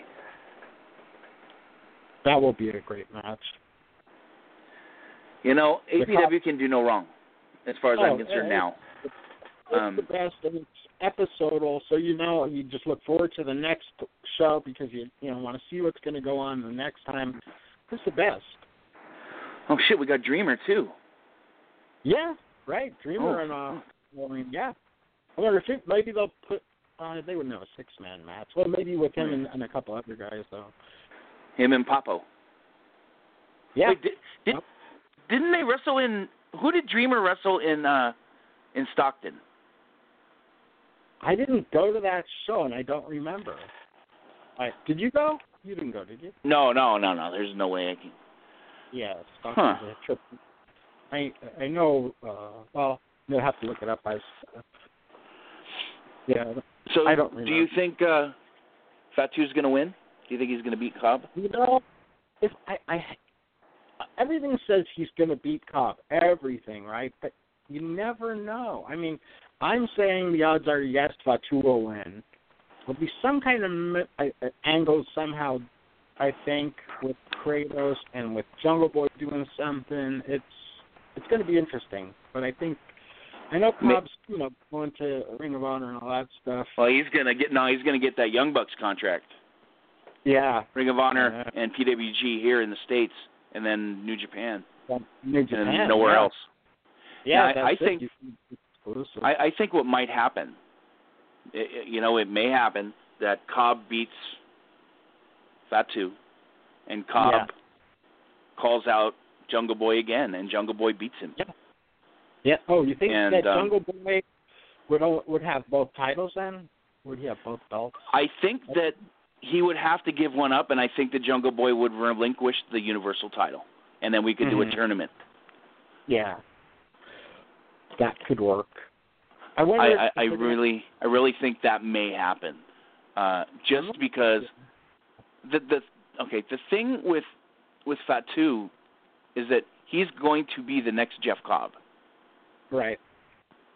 That will be a great match. You know, APW can do no wrong, as far as Oh, I'm concerned now. It's Um, the best, it's episodal, so you know you just look forward to the next show because you you know want to see what's going to go on the next time. It's the best. Oh shit, we got Dreamer too. Yeah, right. Dreamer Oh. and uh, well, I mean, yeah. I wonder if it, maybe they'll put. Uh, they would know a six man match. Well, maybe with him and, and a couple other guys though. Him and Papo. Yeah. Wait, did, did Yep. didn't they wrestle in? Who did Dreamer wrestle in? uh In Stockton. I didn't go to that show, and I don't remember. I did you go? You didn't go, did you? No, no, no, no. There's no way I can. Yeah, Huh. trip. I I know. uh Well, you'll have to look it up. I. s- Yeah, So I don't do you think uh Fatu's going to win? Do you think he's going to beat Cobb? you know, if I I everything says he's going to beat Cobb, everything, right? But you never know. I mean, I'm saying the odds are yes, Fatu will win. There'll be some kind of uh, uh, angle somehow. I think with Kratos and with Jungle Boy doing something, it's it's going to be interesting. But I think I know Cobb's you know going to Ring of Honor and all that stuff. Well, he's going to get no. He's going to get that Young Bucks contract, Yeah, Ring of Honor Yeah. and PWG here in the states, and then New Japan, New Japan, and nowhere yeah. else. Yeah, I- that's I it. think- You- it's exclusive. I, I think what might happen, i i- you know, it may happen that Cobb beats Fatu, and Cobb Yeah. calls out Jungle Boy again, and Jungle Boy beats him. Yeah. Yeah. Oh, you think And, that um, Jungle Boy would would have both titles then? Would he have both belts? I think that he would have to give one up, and I think the Jungle Boy would relinquish the Universal title, and then we could do a Mhm. tournament. Yeah. That could work. I wonder. I, I, I really, I really think that may happen, uh, just because the the okay the thing with with Fatu is that he's going to be the next Jeff Cobb, Right.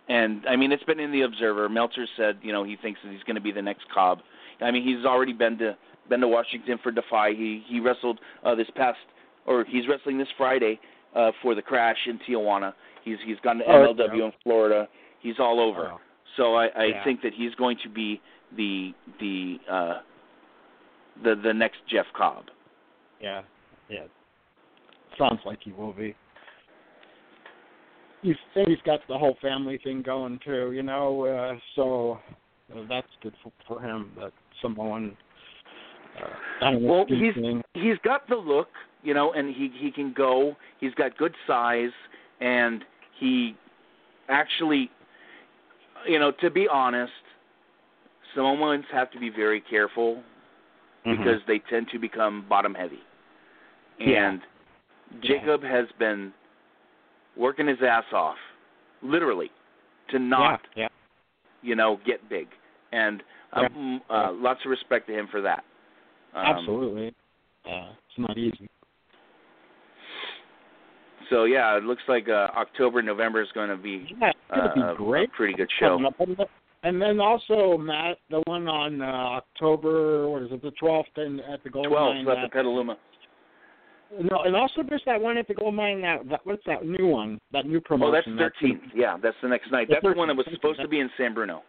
and I mean it's been in the Observer. Meltzer said you know he thinks that he's going to be the next Cobb. I mean he's already been to been to Washington for Defy. He he wrestled uh, this past or he's wrestling this Friday uh, for the Crash in Tijuana. He's he's gone to Oh, MLW okay. in Florida. He's all over. Oh. So I, I Yeah. think that he's going to be the the uh, the the next Jeff Cobb. Yeah. Yeah. Sounds like he will be. He's he's got the whole family thing going too, you know. Uh, so uh, that's good for, for him. That someone. Uh, Well, he's thing. he's got the look, you know, and he he can go. He's got good size, and he actually, you know, to be honest, Samoans have to be very careful Mhm. because they tend to become bottom heavy. Yeah. And Jacob has been working his ass off, literally, to not, yeah, yeah. you know, get big. And Yeah. um, uh, lots of respect to him for that. Um, Absolutely. Yeah, it's not easy. So yeah, it looks like uh, October, November is going to be Yeah, uh, be great. a pretty good show. And, then- also Matt, the one on uh, October, what is it, the twelfth, and at the gold Twelve mine. at the Petaluma. no, and also there's that one at the gold mine. That, that what's that new one? That new promotion. Oh, that's thirteenth. Yeah, that's the next night. The That's the one that was supposed to be in San Bruno.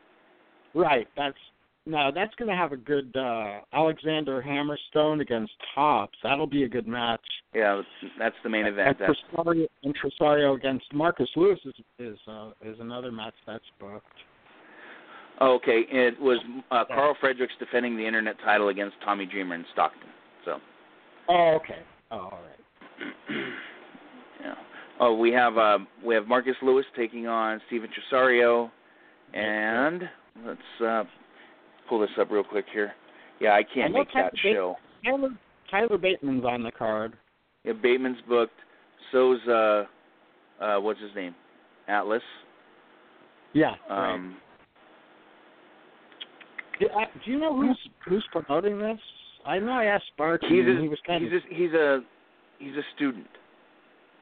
Right. That's no. That's going to have a good uh Alexander Hammerstone against Tops. That'll be a good match. Yeah, that's- the main event. And That's Tresario, and Tresario against Marcus Lewis is is uh, is another match that's booked. oh, okay. It was uh, Carl Fredericks defending the internet title against Tommy Dreamer in Stockton. So Oh, okay. Oh, all right. (clears throat) yeah. Oh, we have uh, we have Marcus Lewis taking on Steven Tresario, and let's uh, pull this up real quick here. Yeah, I can't I know make that Tyler Bate- show. Tyler Tyler Bateman's on the card. Yeah, Bateman's booked. So's uh, uh, what's his name? Atlas. Yeah. right. Um, Do, uh, do you know who's who's promoting this? I know I asked Sparky. He's a, he was kind he's of a, he's a he's a student.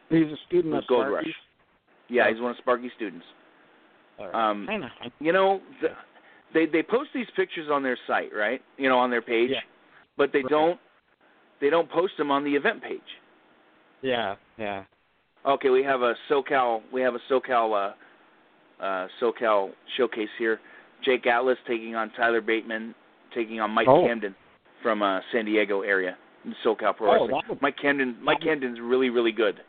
he's a student of Gold Sparky's. Rush. Yeah, he's one of Sparky's students. All right. Um, Kinda. you know, the, they they post these pictures on their site, right? You know, on their page, Yeah. but they Right. don't they don't post them on the event page. Yeah, yeah. Okay, we have a SoCal we have a SoCal uh, uh, SoCal showcase here. Jake Atlas taking on Tyler Bateman, taking on Mike Oh. Camden from uh, San Diego area, in SoCal Pro Oh, Wrestling. would- Mike Camden Mike Camden's really really good.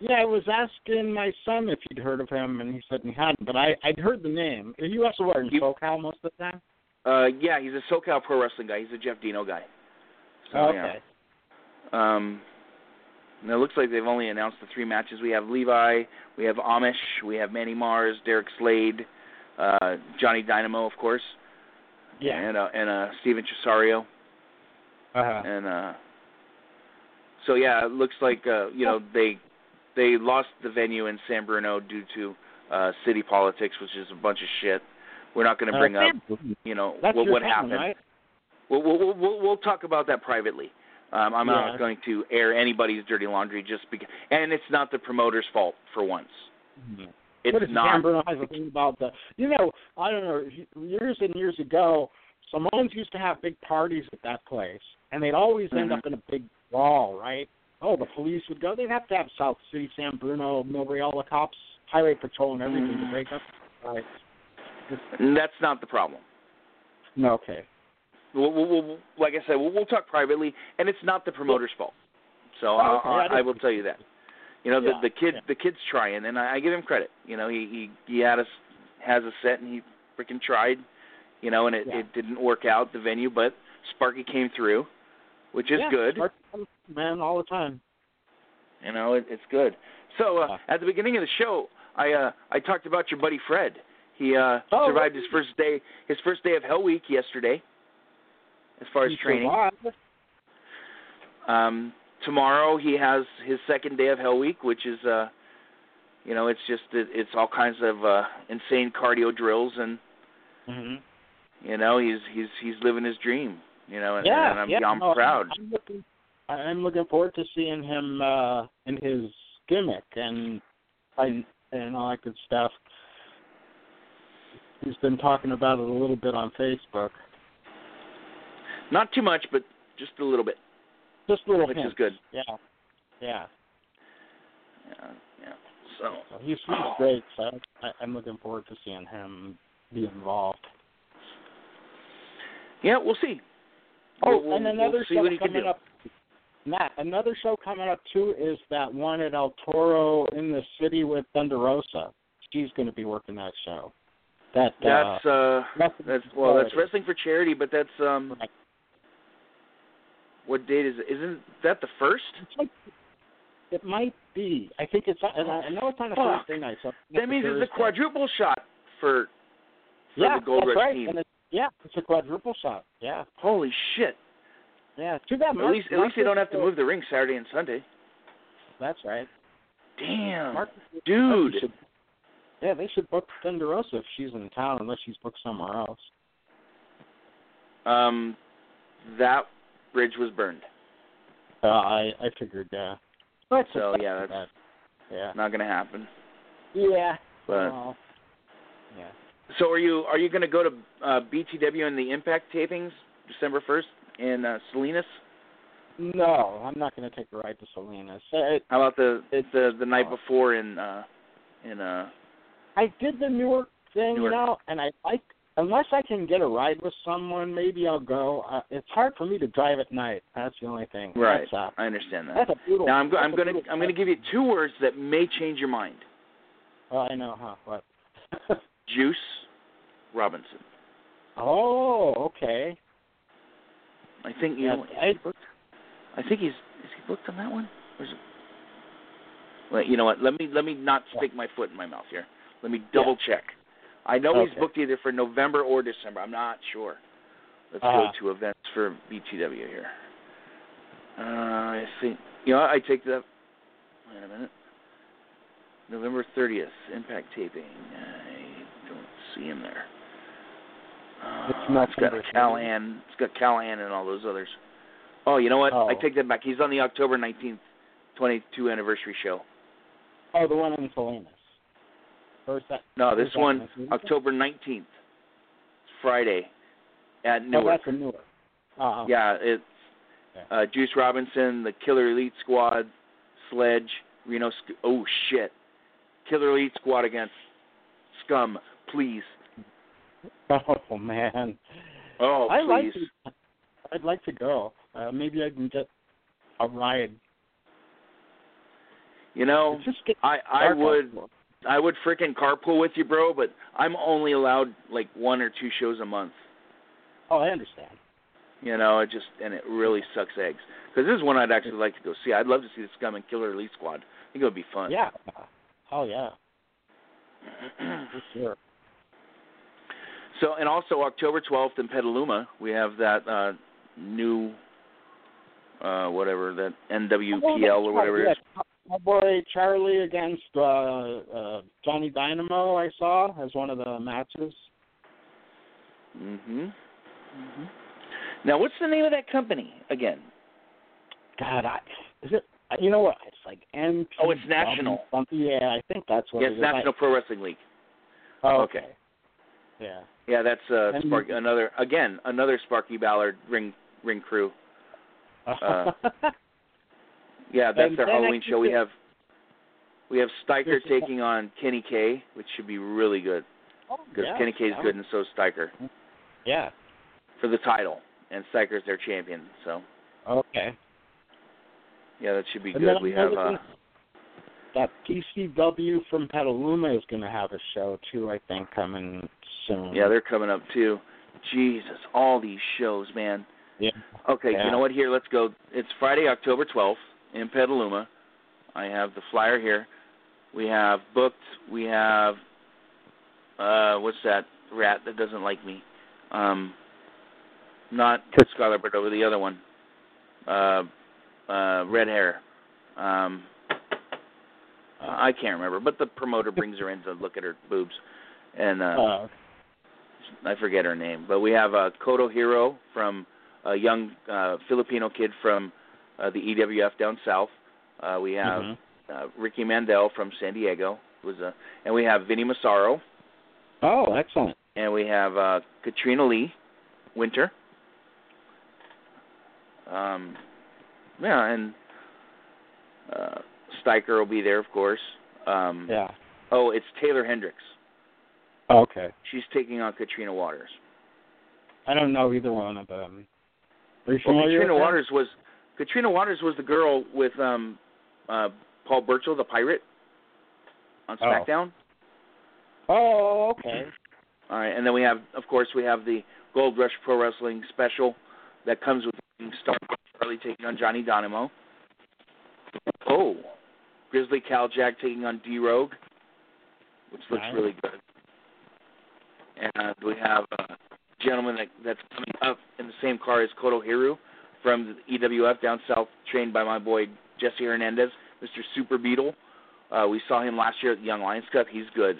Yeah, I was asking my son if he'd heard of him, and he said he hadn't. But I I'd heard the name. He also were in You- SoCal most of the time. Uh, yeah, he's a SoCal Pro Wrestling guy. He's a Jeff Dino guy. So, Oh, yeah. okay. Um, and it looks like they've only announced the three matches. We have Levi, we have Amish, we have Manny Mars, Derek Slade, uh, Johnny Dynamo, of course, Yeah. and uh, and uh, Steven Cesario, Uh-huh. and uh, so yeah, it looks like uh, you know they they lost the venue in San Bruno due to uh, city politics, which is a bunch of shit. We're not going to bring Uh, up you know what what happened. right? We'll, we'll we'll we'll talk about that privately. Um, I'm Yeah. not going to air anybody's dirty laundry just because, and it's not the promoter's fault for once. Mhm. It's what if not. San Bruno has a thing about the? You know, I don't know. Years and years ago, Samoans used to have big parties at that place, and they'd always end Mhm. up in a big brawl, right? Oh, the police would go. They'd have to have South City, San Bruno, Millbrae, all the cops, highway patrol, and everything Mhm. to break up. Right. And that's not the problem. No, okay. We'll, we'll, we'll, like I said, we'll, we'll talk privately, and it's not the promoter's fault. So Oh, I'll- okay. I, I I will tell you that. You know, the Yeah, the kid yeah. the kid's trying, and I, I give him credit. You know, he he he had a has a set, and he freaking tried. You know, and it Yeah. it didn't work out the venue, but Sparky came through, which is yeah, good. Man, all the time. You know, it, it's good. So uh, at the beginning of the show, I uh, I talked about your buddy Fred. He uh, Oh, survived his first day his first day of Hell Week yesterday. As far as training, survived. um, tomorrow he has his second day of Hell Week, which is uh, you know, it's just it, it's all kinds of uh, insane cardio drills, and Mhm. you know, he's he's he's living his dream. You know, and, Yeah, and I'm yeah. I'm no, proud. I'm looking, I'm looking forward to seeing him uh in his gimmick and and and all that good stuff. He's been talking about it a little bit on Facebook. Not too much, but just a little bit. Just a little bit. Which hints. is good. Yeah, yeah. Yeah, yeah. So So he's he's great. So I, I'm looking forward to seeing him be involved. yeah, we'll see. Oh, We'll- and another we'll show what he can coming up. Matt, another show coming up too is that one at El Toro in the city with Thunder Rosa. She's going to be working that show. That That's uh, uh that's well that's wrestling for charity, but that's um Right. what date is it? Isn't that the first? It might be. I think it's. And I I know it's on a Fuck. Thursday night. So That means it's a quadruple shot for for yeah, the Gold Rush right. team. Yeah, it's a quadruple shot. Yeah, Holy shit! yeah. Too bad. At Mark, least at least they don't have to move the ring Saturday and Sunday. That's right. Damn, Marcus- dude. Should- yeah, they should book Thunder Rosa if she's in town, unless she's booked somewhere else. Um, that bridge was burned. Uh, I I figured. Uh, but So, yeah, that's- yeah, Not gonna happen. yeah. But well, yeah. So are you are you gonna go to uh, BTW and the Impact tapings December first in uh, Salinas? No, I'm not going to take a ride to Salinas. Uh, How about the It's- the the night oh. before in uh in uh I did the Newark thing, Newark. you know, and I like unless I can get a ride with someone, maybe I'll go. Uh, it's hard for me to drive at night. That's the only thing. right? Uh, I understand that. that's a brutal. Now I'm go- I'm gonna I'm gonna give you two words that may change your mind. Oh, I know, huh? What? (laughs) Juice Robinson. oh, okay. I think you Yeah, know. I- he booked? I think he's is he booked on that one? Or is it? Well, you know what? Let me let me not stick my foot in my mouth here. Let me double check. I know he's booked either for November or December. I'm not sure. Let's Uh-huh. go to events for BTW here. Uh, I think you know I take that. Wait a minute. November 30th, Impact taping. Don't see him there. It's not it's got Callahan. It's got Callahan and all those others. Oh, you know what? Oh. I take that back. He's on the October 19th, 22 anniversary show. Oh, the one in Salinas. That? No, this one. October 19th, it's Friday, at Oh, Newark. that's a Newark. Uh, Yeah, it's uh, Juice Robinson, the Killer Elite Squad, Sledge, Reno. Sc- oh shit, Killer Elite Squad against Scum, please. (laughs) Oh man. Oh I like please. to. I'd like to go. Uh, maybe I can get a ride. You know, I I would out. I would freaking carpool with you, bro, but I'm only allowed like one or two shows a month. Oh, I understand. You know, it just and it really sucks eggs because this is one I'd actually like to go see. I'd love to see the Scum and Killer Elite Squad. I think it would be fun. Yeah. Oh yeah, (clears throat) for sure. So, and also October 12th in Petaluma, we have that uh new, uh whatever that NWPL or whatever it is. Yeah, My boy Charlie against uh, uh, Johnny Dynamo, I saw as one of the matches. Mhm. Mhm. Now, what's the name of that company again? God, I, is it? You know what? It's like NP. Oh, it's national. Something. Yeah, I think that's what Yes, it is. National Pro Wrestling League. I, oh, okay. Yeah. Yeah, that's uh And- Spark another again another Sparky Ballard ring ring crew. Uh, (laughs) Yeah, that's And their Halloween show. We have we have There's- taking on Kenny K, which should be really good oh, because yeah, Kenny K is good and so is Steicher Yeah. for the title, and Steicher's their champion. So Okay. yeah, that should be And good. We have uh, that PCW from Petaluma is going to have a show too. I think coming soon. yeah, they're coming up too. Jesus, all these shows, man. Yeah. Okay, Yeah. you know what? Here, let's go. It's Friday, October 12th in Petaluma. I have the flyer here. We have booked. We have uh what's that rat that doesn't like me? Um not Scarlet but over the other one. Uh uh red hair. Um I can't remember, but the promoter brings her in to look at her boobs. And uh Uh, I forget her name, but we have uh, Koto Hiro from a young uh, Filipino kid from uh, the EWF down south. Uh, we have mhm. uh, Ricky Mandel from San Diego, who's a, and we have Vinny Massaro, Oh, excellent. and we have uh, Katrina Lee, Winter. Um, yeah, and uh, Steicher will be there, of course. Um, Yeah. Oh, it's Taylor Hendricks. Okay. She's taking on Katrina Waters. I don't know either one of them. Are you Well, Katrina? Waters was Katrina Waters was the girl with um uh Paul Burchill, the pirate, on Oh. SmackDown. Oh, okay. All right, and then we have, of course, we have the Gold Rush Pro Wrestling special that comes with Star Charlie taking on Johnny Dynamo. Oh, Grizzly Cal Jack taking on D Rogue, which looks Nice. really good. And we have a gentleman that, that's coming up in the same car as Koto Hiro from the EWF down south, trained by my boy Jesse Hernandez, Mr. Super Beetle. Uh, we saw him last year at the Young Lions Cup. He's good.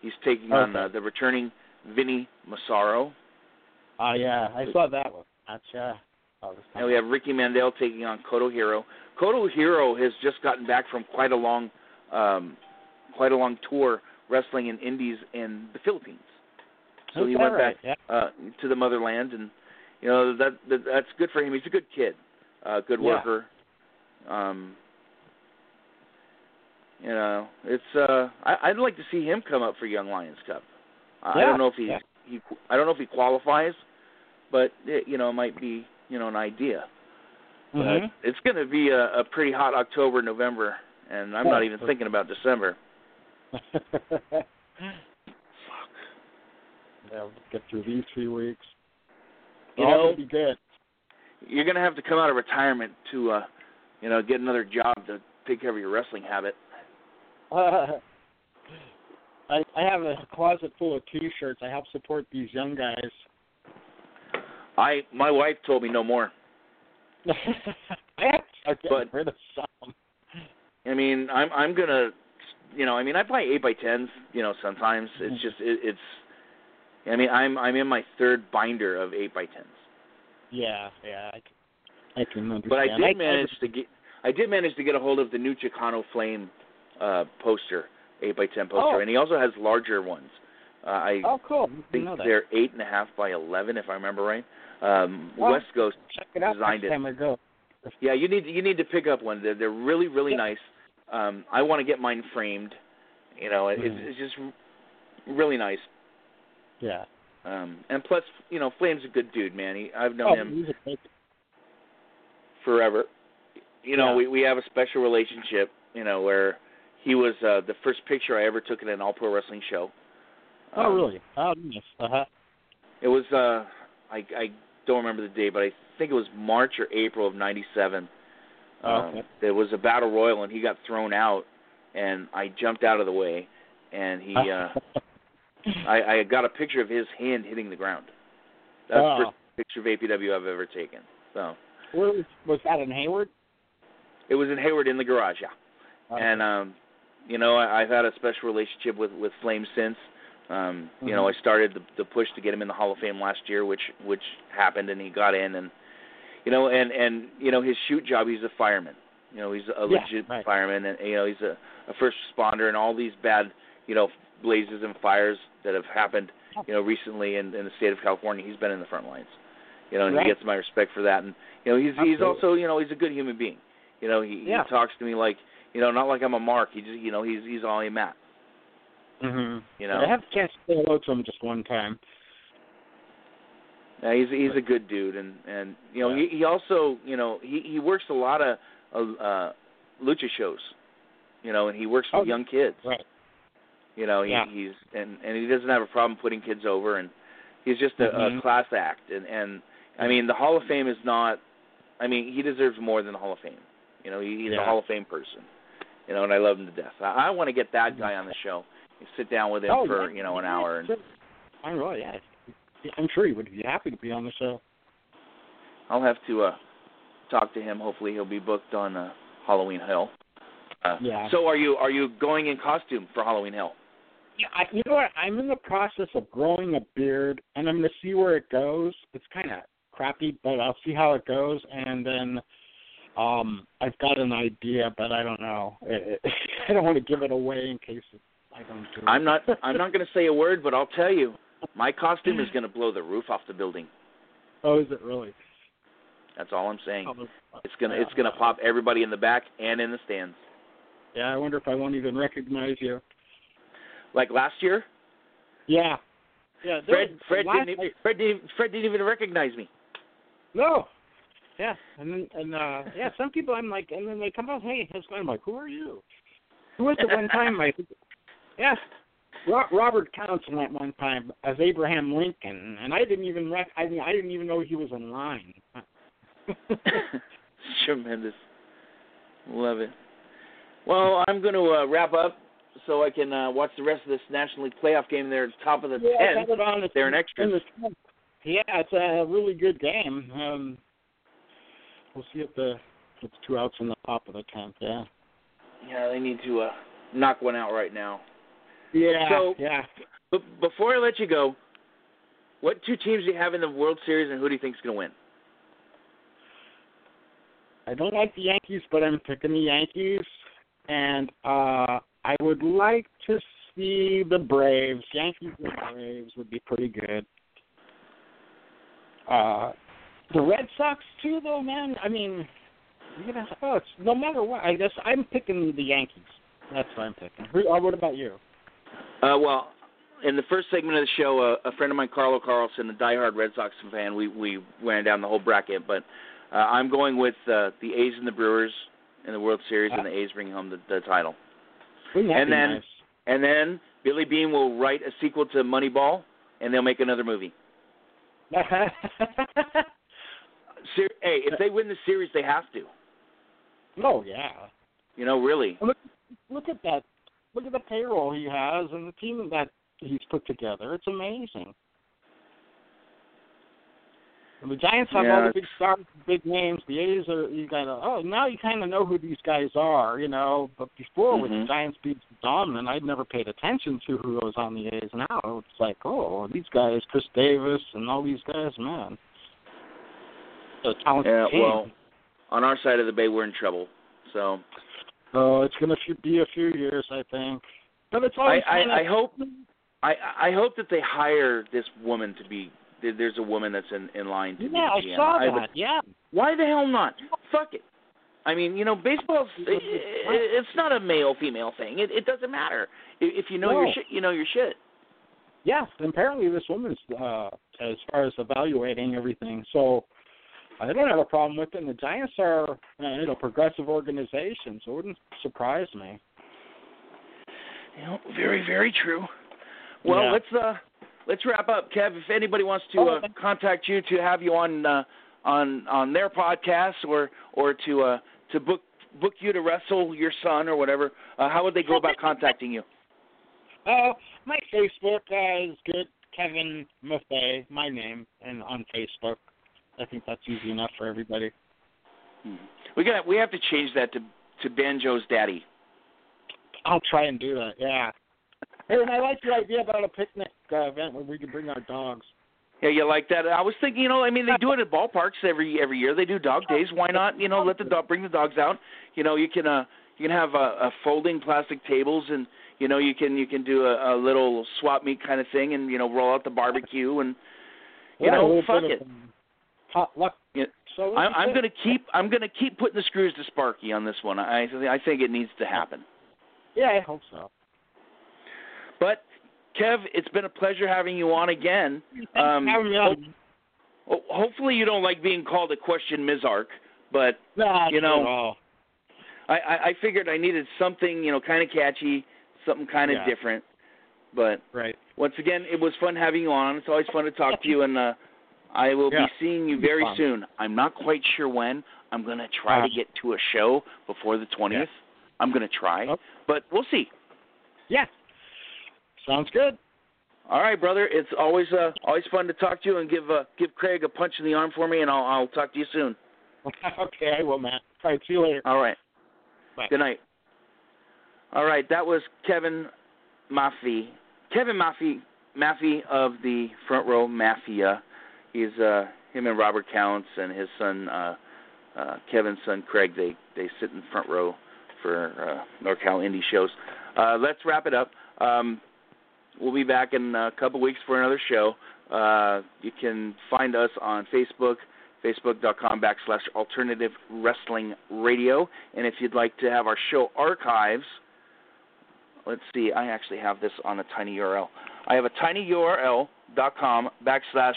He's taking on uh, the returning Vinny Massaro. Oh, yeah. I saw that one. That's, uh, oh, And we have Ricky Mandel taking on Koto Hiro. Koto Hiro has just gotten back from quite a long, um, quite a long tour wrestling in Indies in the Philippines. So Is he went right? back uh, to the motherland, and you know that, that that's good for him. He's a good kid, uh, good Yeah. worker. Um, you know, it's uh, I, I'd like to see him come up for Young Lions Cup. I I don't know if he yeah. he I don't know if he qualifies, but it, you know, it might be you know an idea. But Mhm. it's going to be a, a pretty hot October, November, and I'm Yeah. not even thinking about December. (laughs) yeah, get through these three weeks. You All know, be good. you're going to have to come out of retirement to, uh, you know, get another job to take care of your wrestling habit. (laughs) I I have a closet full of T-shirts. I help support these young guys. I my wife told me no more. I have to start But- rid of some. I mean, I'm I'm gonna, you know, I mean, I buy eight by tens, you know, sometimes it's just it, it's, I mean, I'm I'm in my third binder of eight by tens. Yeah, yeah, I can, I can understand. But I did I- manage to get I did manage to get a hold of the new Chicano Flame uh poster, eight by ten poster, Oh. and he also has larger ones. Uh, I Oh, cool. Didn't think they're eight and a half by eleven, if I remember right. Um, Oh. West Coast. Check it out designed next it. time I go. Yeah, you need you need to pick up one. They're they're really really Yeah. nice. Um, I want to get mine framed. You know, it, it's, Mhm. it's just really nice. Yeah. Um, and plus, you know, Flame's a good dude, man. He, I've known Oh, him he's a great- forever. You know, Yeah. we we have a special relationship. You know, where he was uh, the first picture I ever took at an all pro wrestling show. Oh, Um, really? Oh, nice. Uh huh. It was uh, I I don't remember the date, but I think it was March or April of '97. Oh, Um, okay. there was a battle royal, and he got thrown out, and I jumped out of the way, and he uh, I, I got a picture of his hand hitting the ground. That's Oh. the first picture of APW I've ever taken. So Where was, was that in Hayward? it was in Hayward in the garage, yeah. Okay. And um, you know, I, I've had a special relationship with with Flame since. Um, You know, I Mhm. started the, the push to get him in the Hall of Fame last year, which which happened, and he got in, and you know, and and you know, his shoot job, he's a fireman. You know, he's a Yeah, legit right. fireman, and you know, he's a, a first responder, and all these bad, you know, blazes and fires that have happened, you know, recently in, in the state of California. He's been in the front lines. You know, and Right. he gets my respect for that, and you know, he's he's also, you know, he's a good human being. You know, he, Yeah. he talks to me like, you know, not like I'm a mark. He just, you know, he's he's all I'm at. Mhm. You know. I have a chance to say hello to him just one time. Yeah, he's he's a good dude, and and you know Yeah. he he also you know he he works a lot of of, uh, lucha shows, you know, and he works with Oh, young kids. Right. You know, he Yeah. he's and and he doesn't have a problem putting kids over, and he's just a, a Mhm. class act, and and I mean the Hall of Fame is not, I mean he deserves more than the Hall of Fame. You know, he, he's a Hall of Fame person. You know, and I love him to death. I, I want to get that guy on the show, sit down with him oh, for yeah. you know an hour, and I know, yeah. I'm sure he would be happy to be on the show. I'll have to uh talk to him. Hopefully, he'll be booked on uh, Halloween Hill. Uh, Yeah. So, are you are you going in costume for Halloween Hill? Yeah, I, you know what? I'm in the process of growing a beard, and I'm going to see where it goes. It's kind of crappy, but I'll see how it goes, and then um I've got an idea, but I don't know. (laughs) I don't want to give it away in case it, I don't do. I'm not (laughs) I'm not going to say a word, but I'll tell you, my costume is (clears throat) going to blow the roof off the building. oh, is it really? That's all I'm saying. Oh, It's gonna it's gonna pop everybody in the back and in the stands. Yeah, I wonder if I won't even recognize you. Like last year, Yeah. Yeah. Fred Fred didn't e- night- Fred didn't Fred didn't even recognize me. No. Yeah, and then and uh yeah, some people I'm like, and then they come out, hey, how's it going? I'm like, who are you? Who was it one time? I yeah, Robert Townsend at one time as Abraham Lincoln, and I didn't even rec- I mean, I didn't even know he was in line. (laughs) (laughs) Tremendous. Love it. Well, I'm going to uh, wrap up so I can uh, watch the rest of this National League playoff game. They're top of the yeah, I 10. got it on. It's They're in extras. the. Yeah, it's a really good game. Um, we'll see if the if it's two outs in the top of the tenth. Yeah. Yeah, they need to uh, knock one out right now. Yeah. So- yeah. But before I let you go, what two teams do you have in the World Series, and who do you think is going to win? I don't like the Yankees, but I'm picking the Yankees, and uh I would like to see the Braves. Yankees and Braves would be pretty good. Uh the Red Sox too, though, man. I mean, you know, oh, no matter what, I guess I'm picking the Yankees. That's what I'm picking. Who, uh, what about you? Uh, well, in the first segment of the show, uh, a friend of mine, Carlo Carlson, a diehard Red Sox fan, we we ran down the whole bracket. But uh, I'm going with uh, the A's and the Brewers in the World Series, and the A's bringing home the, the title. Wouldn't that And be then- nice? And then Billy Beane will write a sequel to Moneyball, and they'll make another movie. (laughs) Ser- hey, if they win the series, they have to. oh yeah. You know, really. Look, look at that. Look at the payroll he has and the team that he's put together. It's amazing. And the Giants have Yeah, all the big stars, big names. The A's are you kind of oh now you kind of know who these guys are, you know. But before with Mhm. the Giants being dominant, I'd never paid attention to who was on the A's. Now it's like oh these guys, Khris Davis and all these guys, man. The talented Yeah, team. well, on our side of the bay, we're in trouble. So Oh, it's gonna be a few years, I think. But it's I, always kinda- I, I hope I, I hope that they hire this woman to be. There's a woman that's in, in line to Yeah, I be GM. saw I- that. Yeah. Why the hell not? Fuck it. I mean, you know, baseball's it, it's not a male female thing. It it doesn't matter. If you know your No. shit, you know your shit. Yeah, apparently this woman's uh as far as evaluating everything. So I don't have a problem with it. And the Giants are you know progressive organization, so it wouldn't surprise me. You know, very very true. Well, Yeah. let's uh let's wrap up, Kev. If anybody wants to Oh, uh, contact you to have you on uh, on on their podcast or or to uh to book book you to wrestle your son or whatever, uh, how would they go about contacting you? (laughs) Uh, my Facebook uh, is good, Kevin Maffei, my name, and on Facebook. I think that's easy enough for everybody. Hmm. We got we have to change that to to Banjo's daddy. I'll try and do that. Yeah. Hey, and I like your idea about a picnic uh, event where we can bring our dogs. Yeah, you like that? I was thinking, you know, I mean, they do it at ballparks every every year. They do dog days. Why not? You know, let the dog bring the dogs out. You know, you can uh you can have uh, uh folding plastic tables, and you know, you can you can do a, a little swap meet kind of thing, and you know, roll out the barbecue, and you Yeah, know, fuck it. Hot luck. Yeah. So I, I'm gonna keep I'm gonna keep putting the screws to Sparky on this one. I I think it needs to happen. Yeah, I hope so. But Kev, it's been a pleasure having you on again. Um, on. ho- hopefully, you don't like being called a question Mizark, but Nah, you know. I, I, I figured I needed something, you know, kind of catchy, something kind of Yeah. different. But Right. once again, it was fun having you on. It's always fun to talk to you, and uh, I will Yeah. be seeing you very soon. I'm not quite sure when. I'm gonna try Uh, to get to a show before the 20th. I'm gonna try, Oh. but we'll see. Yeah. Sounds good. All right, brother. It's always uh, always fun to talk to you, and give uh, give Craig a punch in the arm for me, and I'll I'll talk to you soon. (laughs) okay, I will, Matt. All right, see you later. All right. Bye. Good night. All right, that was Kevin Maffey. Kevin Maffey, Maffey of the Front Row Mafia. He's uh, him and Robert Counts and his son, uh, uh, Kevin's son Craig. They they sit in front row for uh, NorCal indie shows. Uh, let's wrap it up. Um, we'll be back in a couple weeks for another show. Uh, you can find us on Facebook, facebook.com backslash alternative wrestling radio. And if you'd like to have our show archives, let's see, I actually have this on a tiny URL. I have a tinyurl.com backslash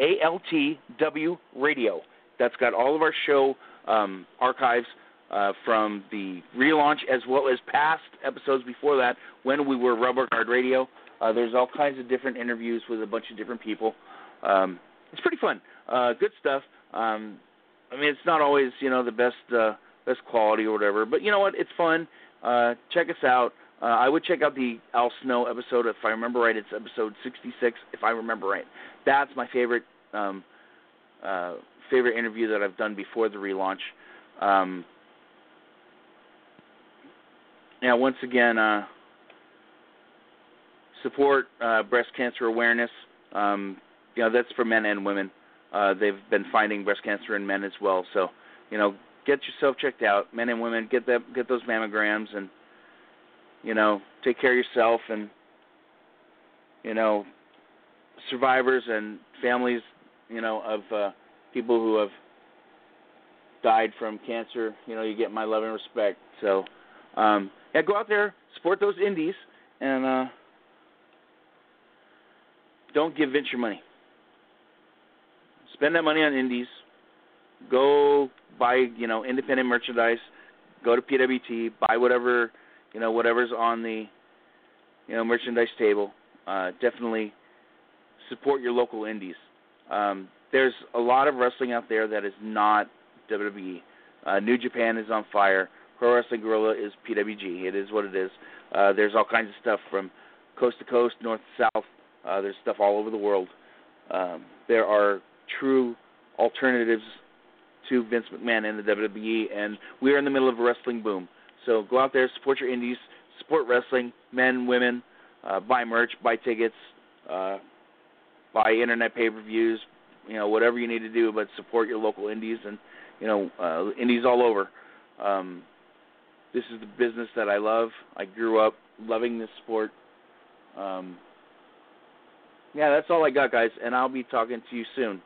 ALTW radio. That's got all of our show um, archives uh, from the relaunch as well as past episodes before that when we were Rubber Guard Radio. Uh, there's all kinds of different interviews with a bunch of different people. Um, it's pretty fun. Uh, good stuff. Um, I mean, it's not always you know the best uh, best quality or whatever, but you know what? It's fun. Uh, check us out. Uh, I would check out the Al Snow episode if I remember right. It's episode 66 if I remember right. That's my favorite um, uh, favorite interview that I've done before the relaunch. Um, yeah, once again, uh, support uh, breast cancer awareness. Um, you know, that's for men and women. Uh, they've been finding breast cancer in men as well. So, you know, get yourself checked out, men and women. Get that, get those mammograms, and you know, take care of yourself. And you know, survivors and families, you know, of uh, people who have died from cancer. You know, you get my love and respect. So, um, yeah, go out there, support those indies, and uh, don't give your money. Spend that money on indies. Go buy, you know, independent merchandise. Go to PWT, buy whatever, you know, whatever's on the, you know, merchandise table. Uh, definitely support your local indies. Um, there's a lot of wrestling out there that is not WWE. Uh, New Japan is on fire. Pro Wrestling Guerrilla is PWG. It is what it is. Uh, there's all kinds of stuff from coast to coast, north to south. Uh, there's stuff all over the world. Um, there are true alternatives to Vince McMahon and the WWE, and we are in the middle of a wrestling boom. So go out there, support your indies, support wrestling, men, women, uh, buy merch, buy tickets, uh, buy internet pay-per-views, you know, whatever you need to do, but support your local indies and you know, uh, indies all over. Um, this is the business that I love. I grew up loving this sport. Um, yeah, that's all I got, guys, and I'll be talking to you soon.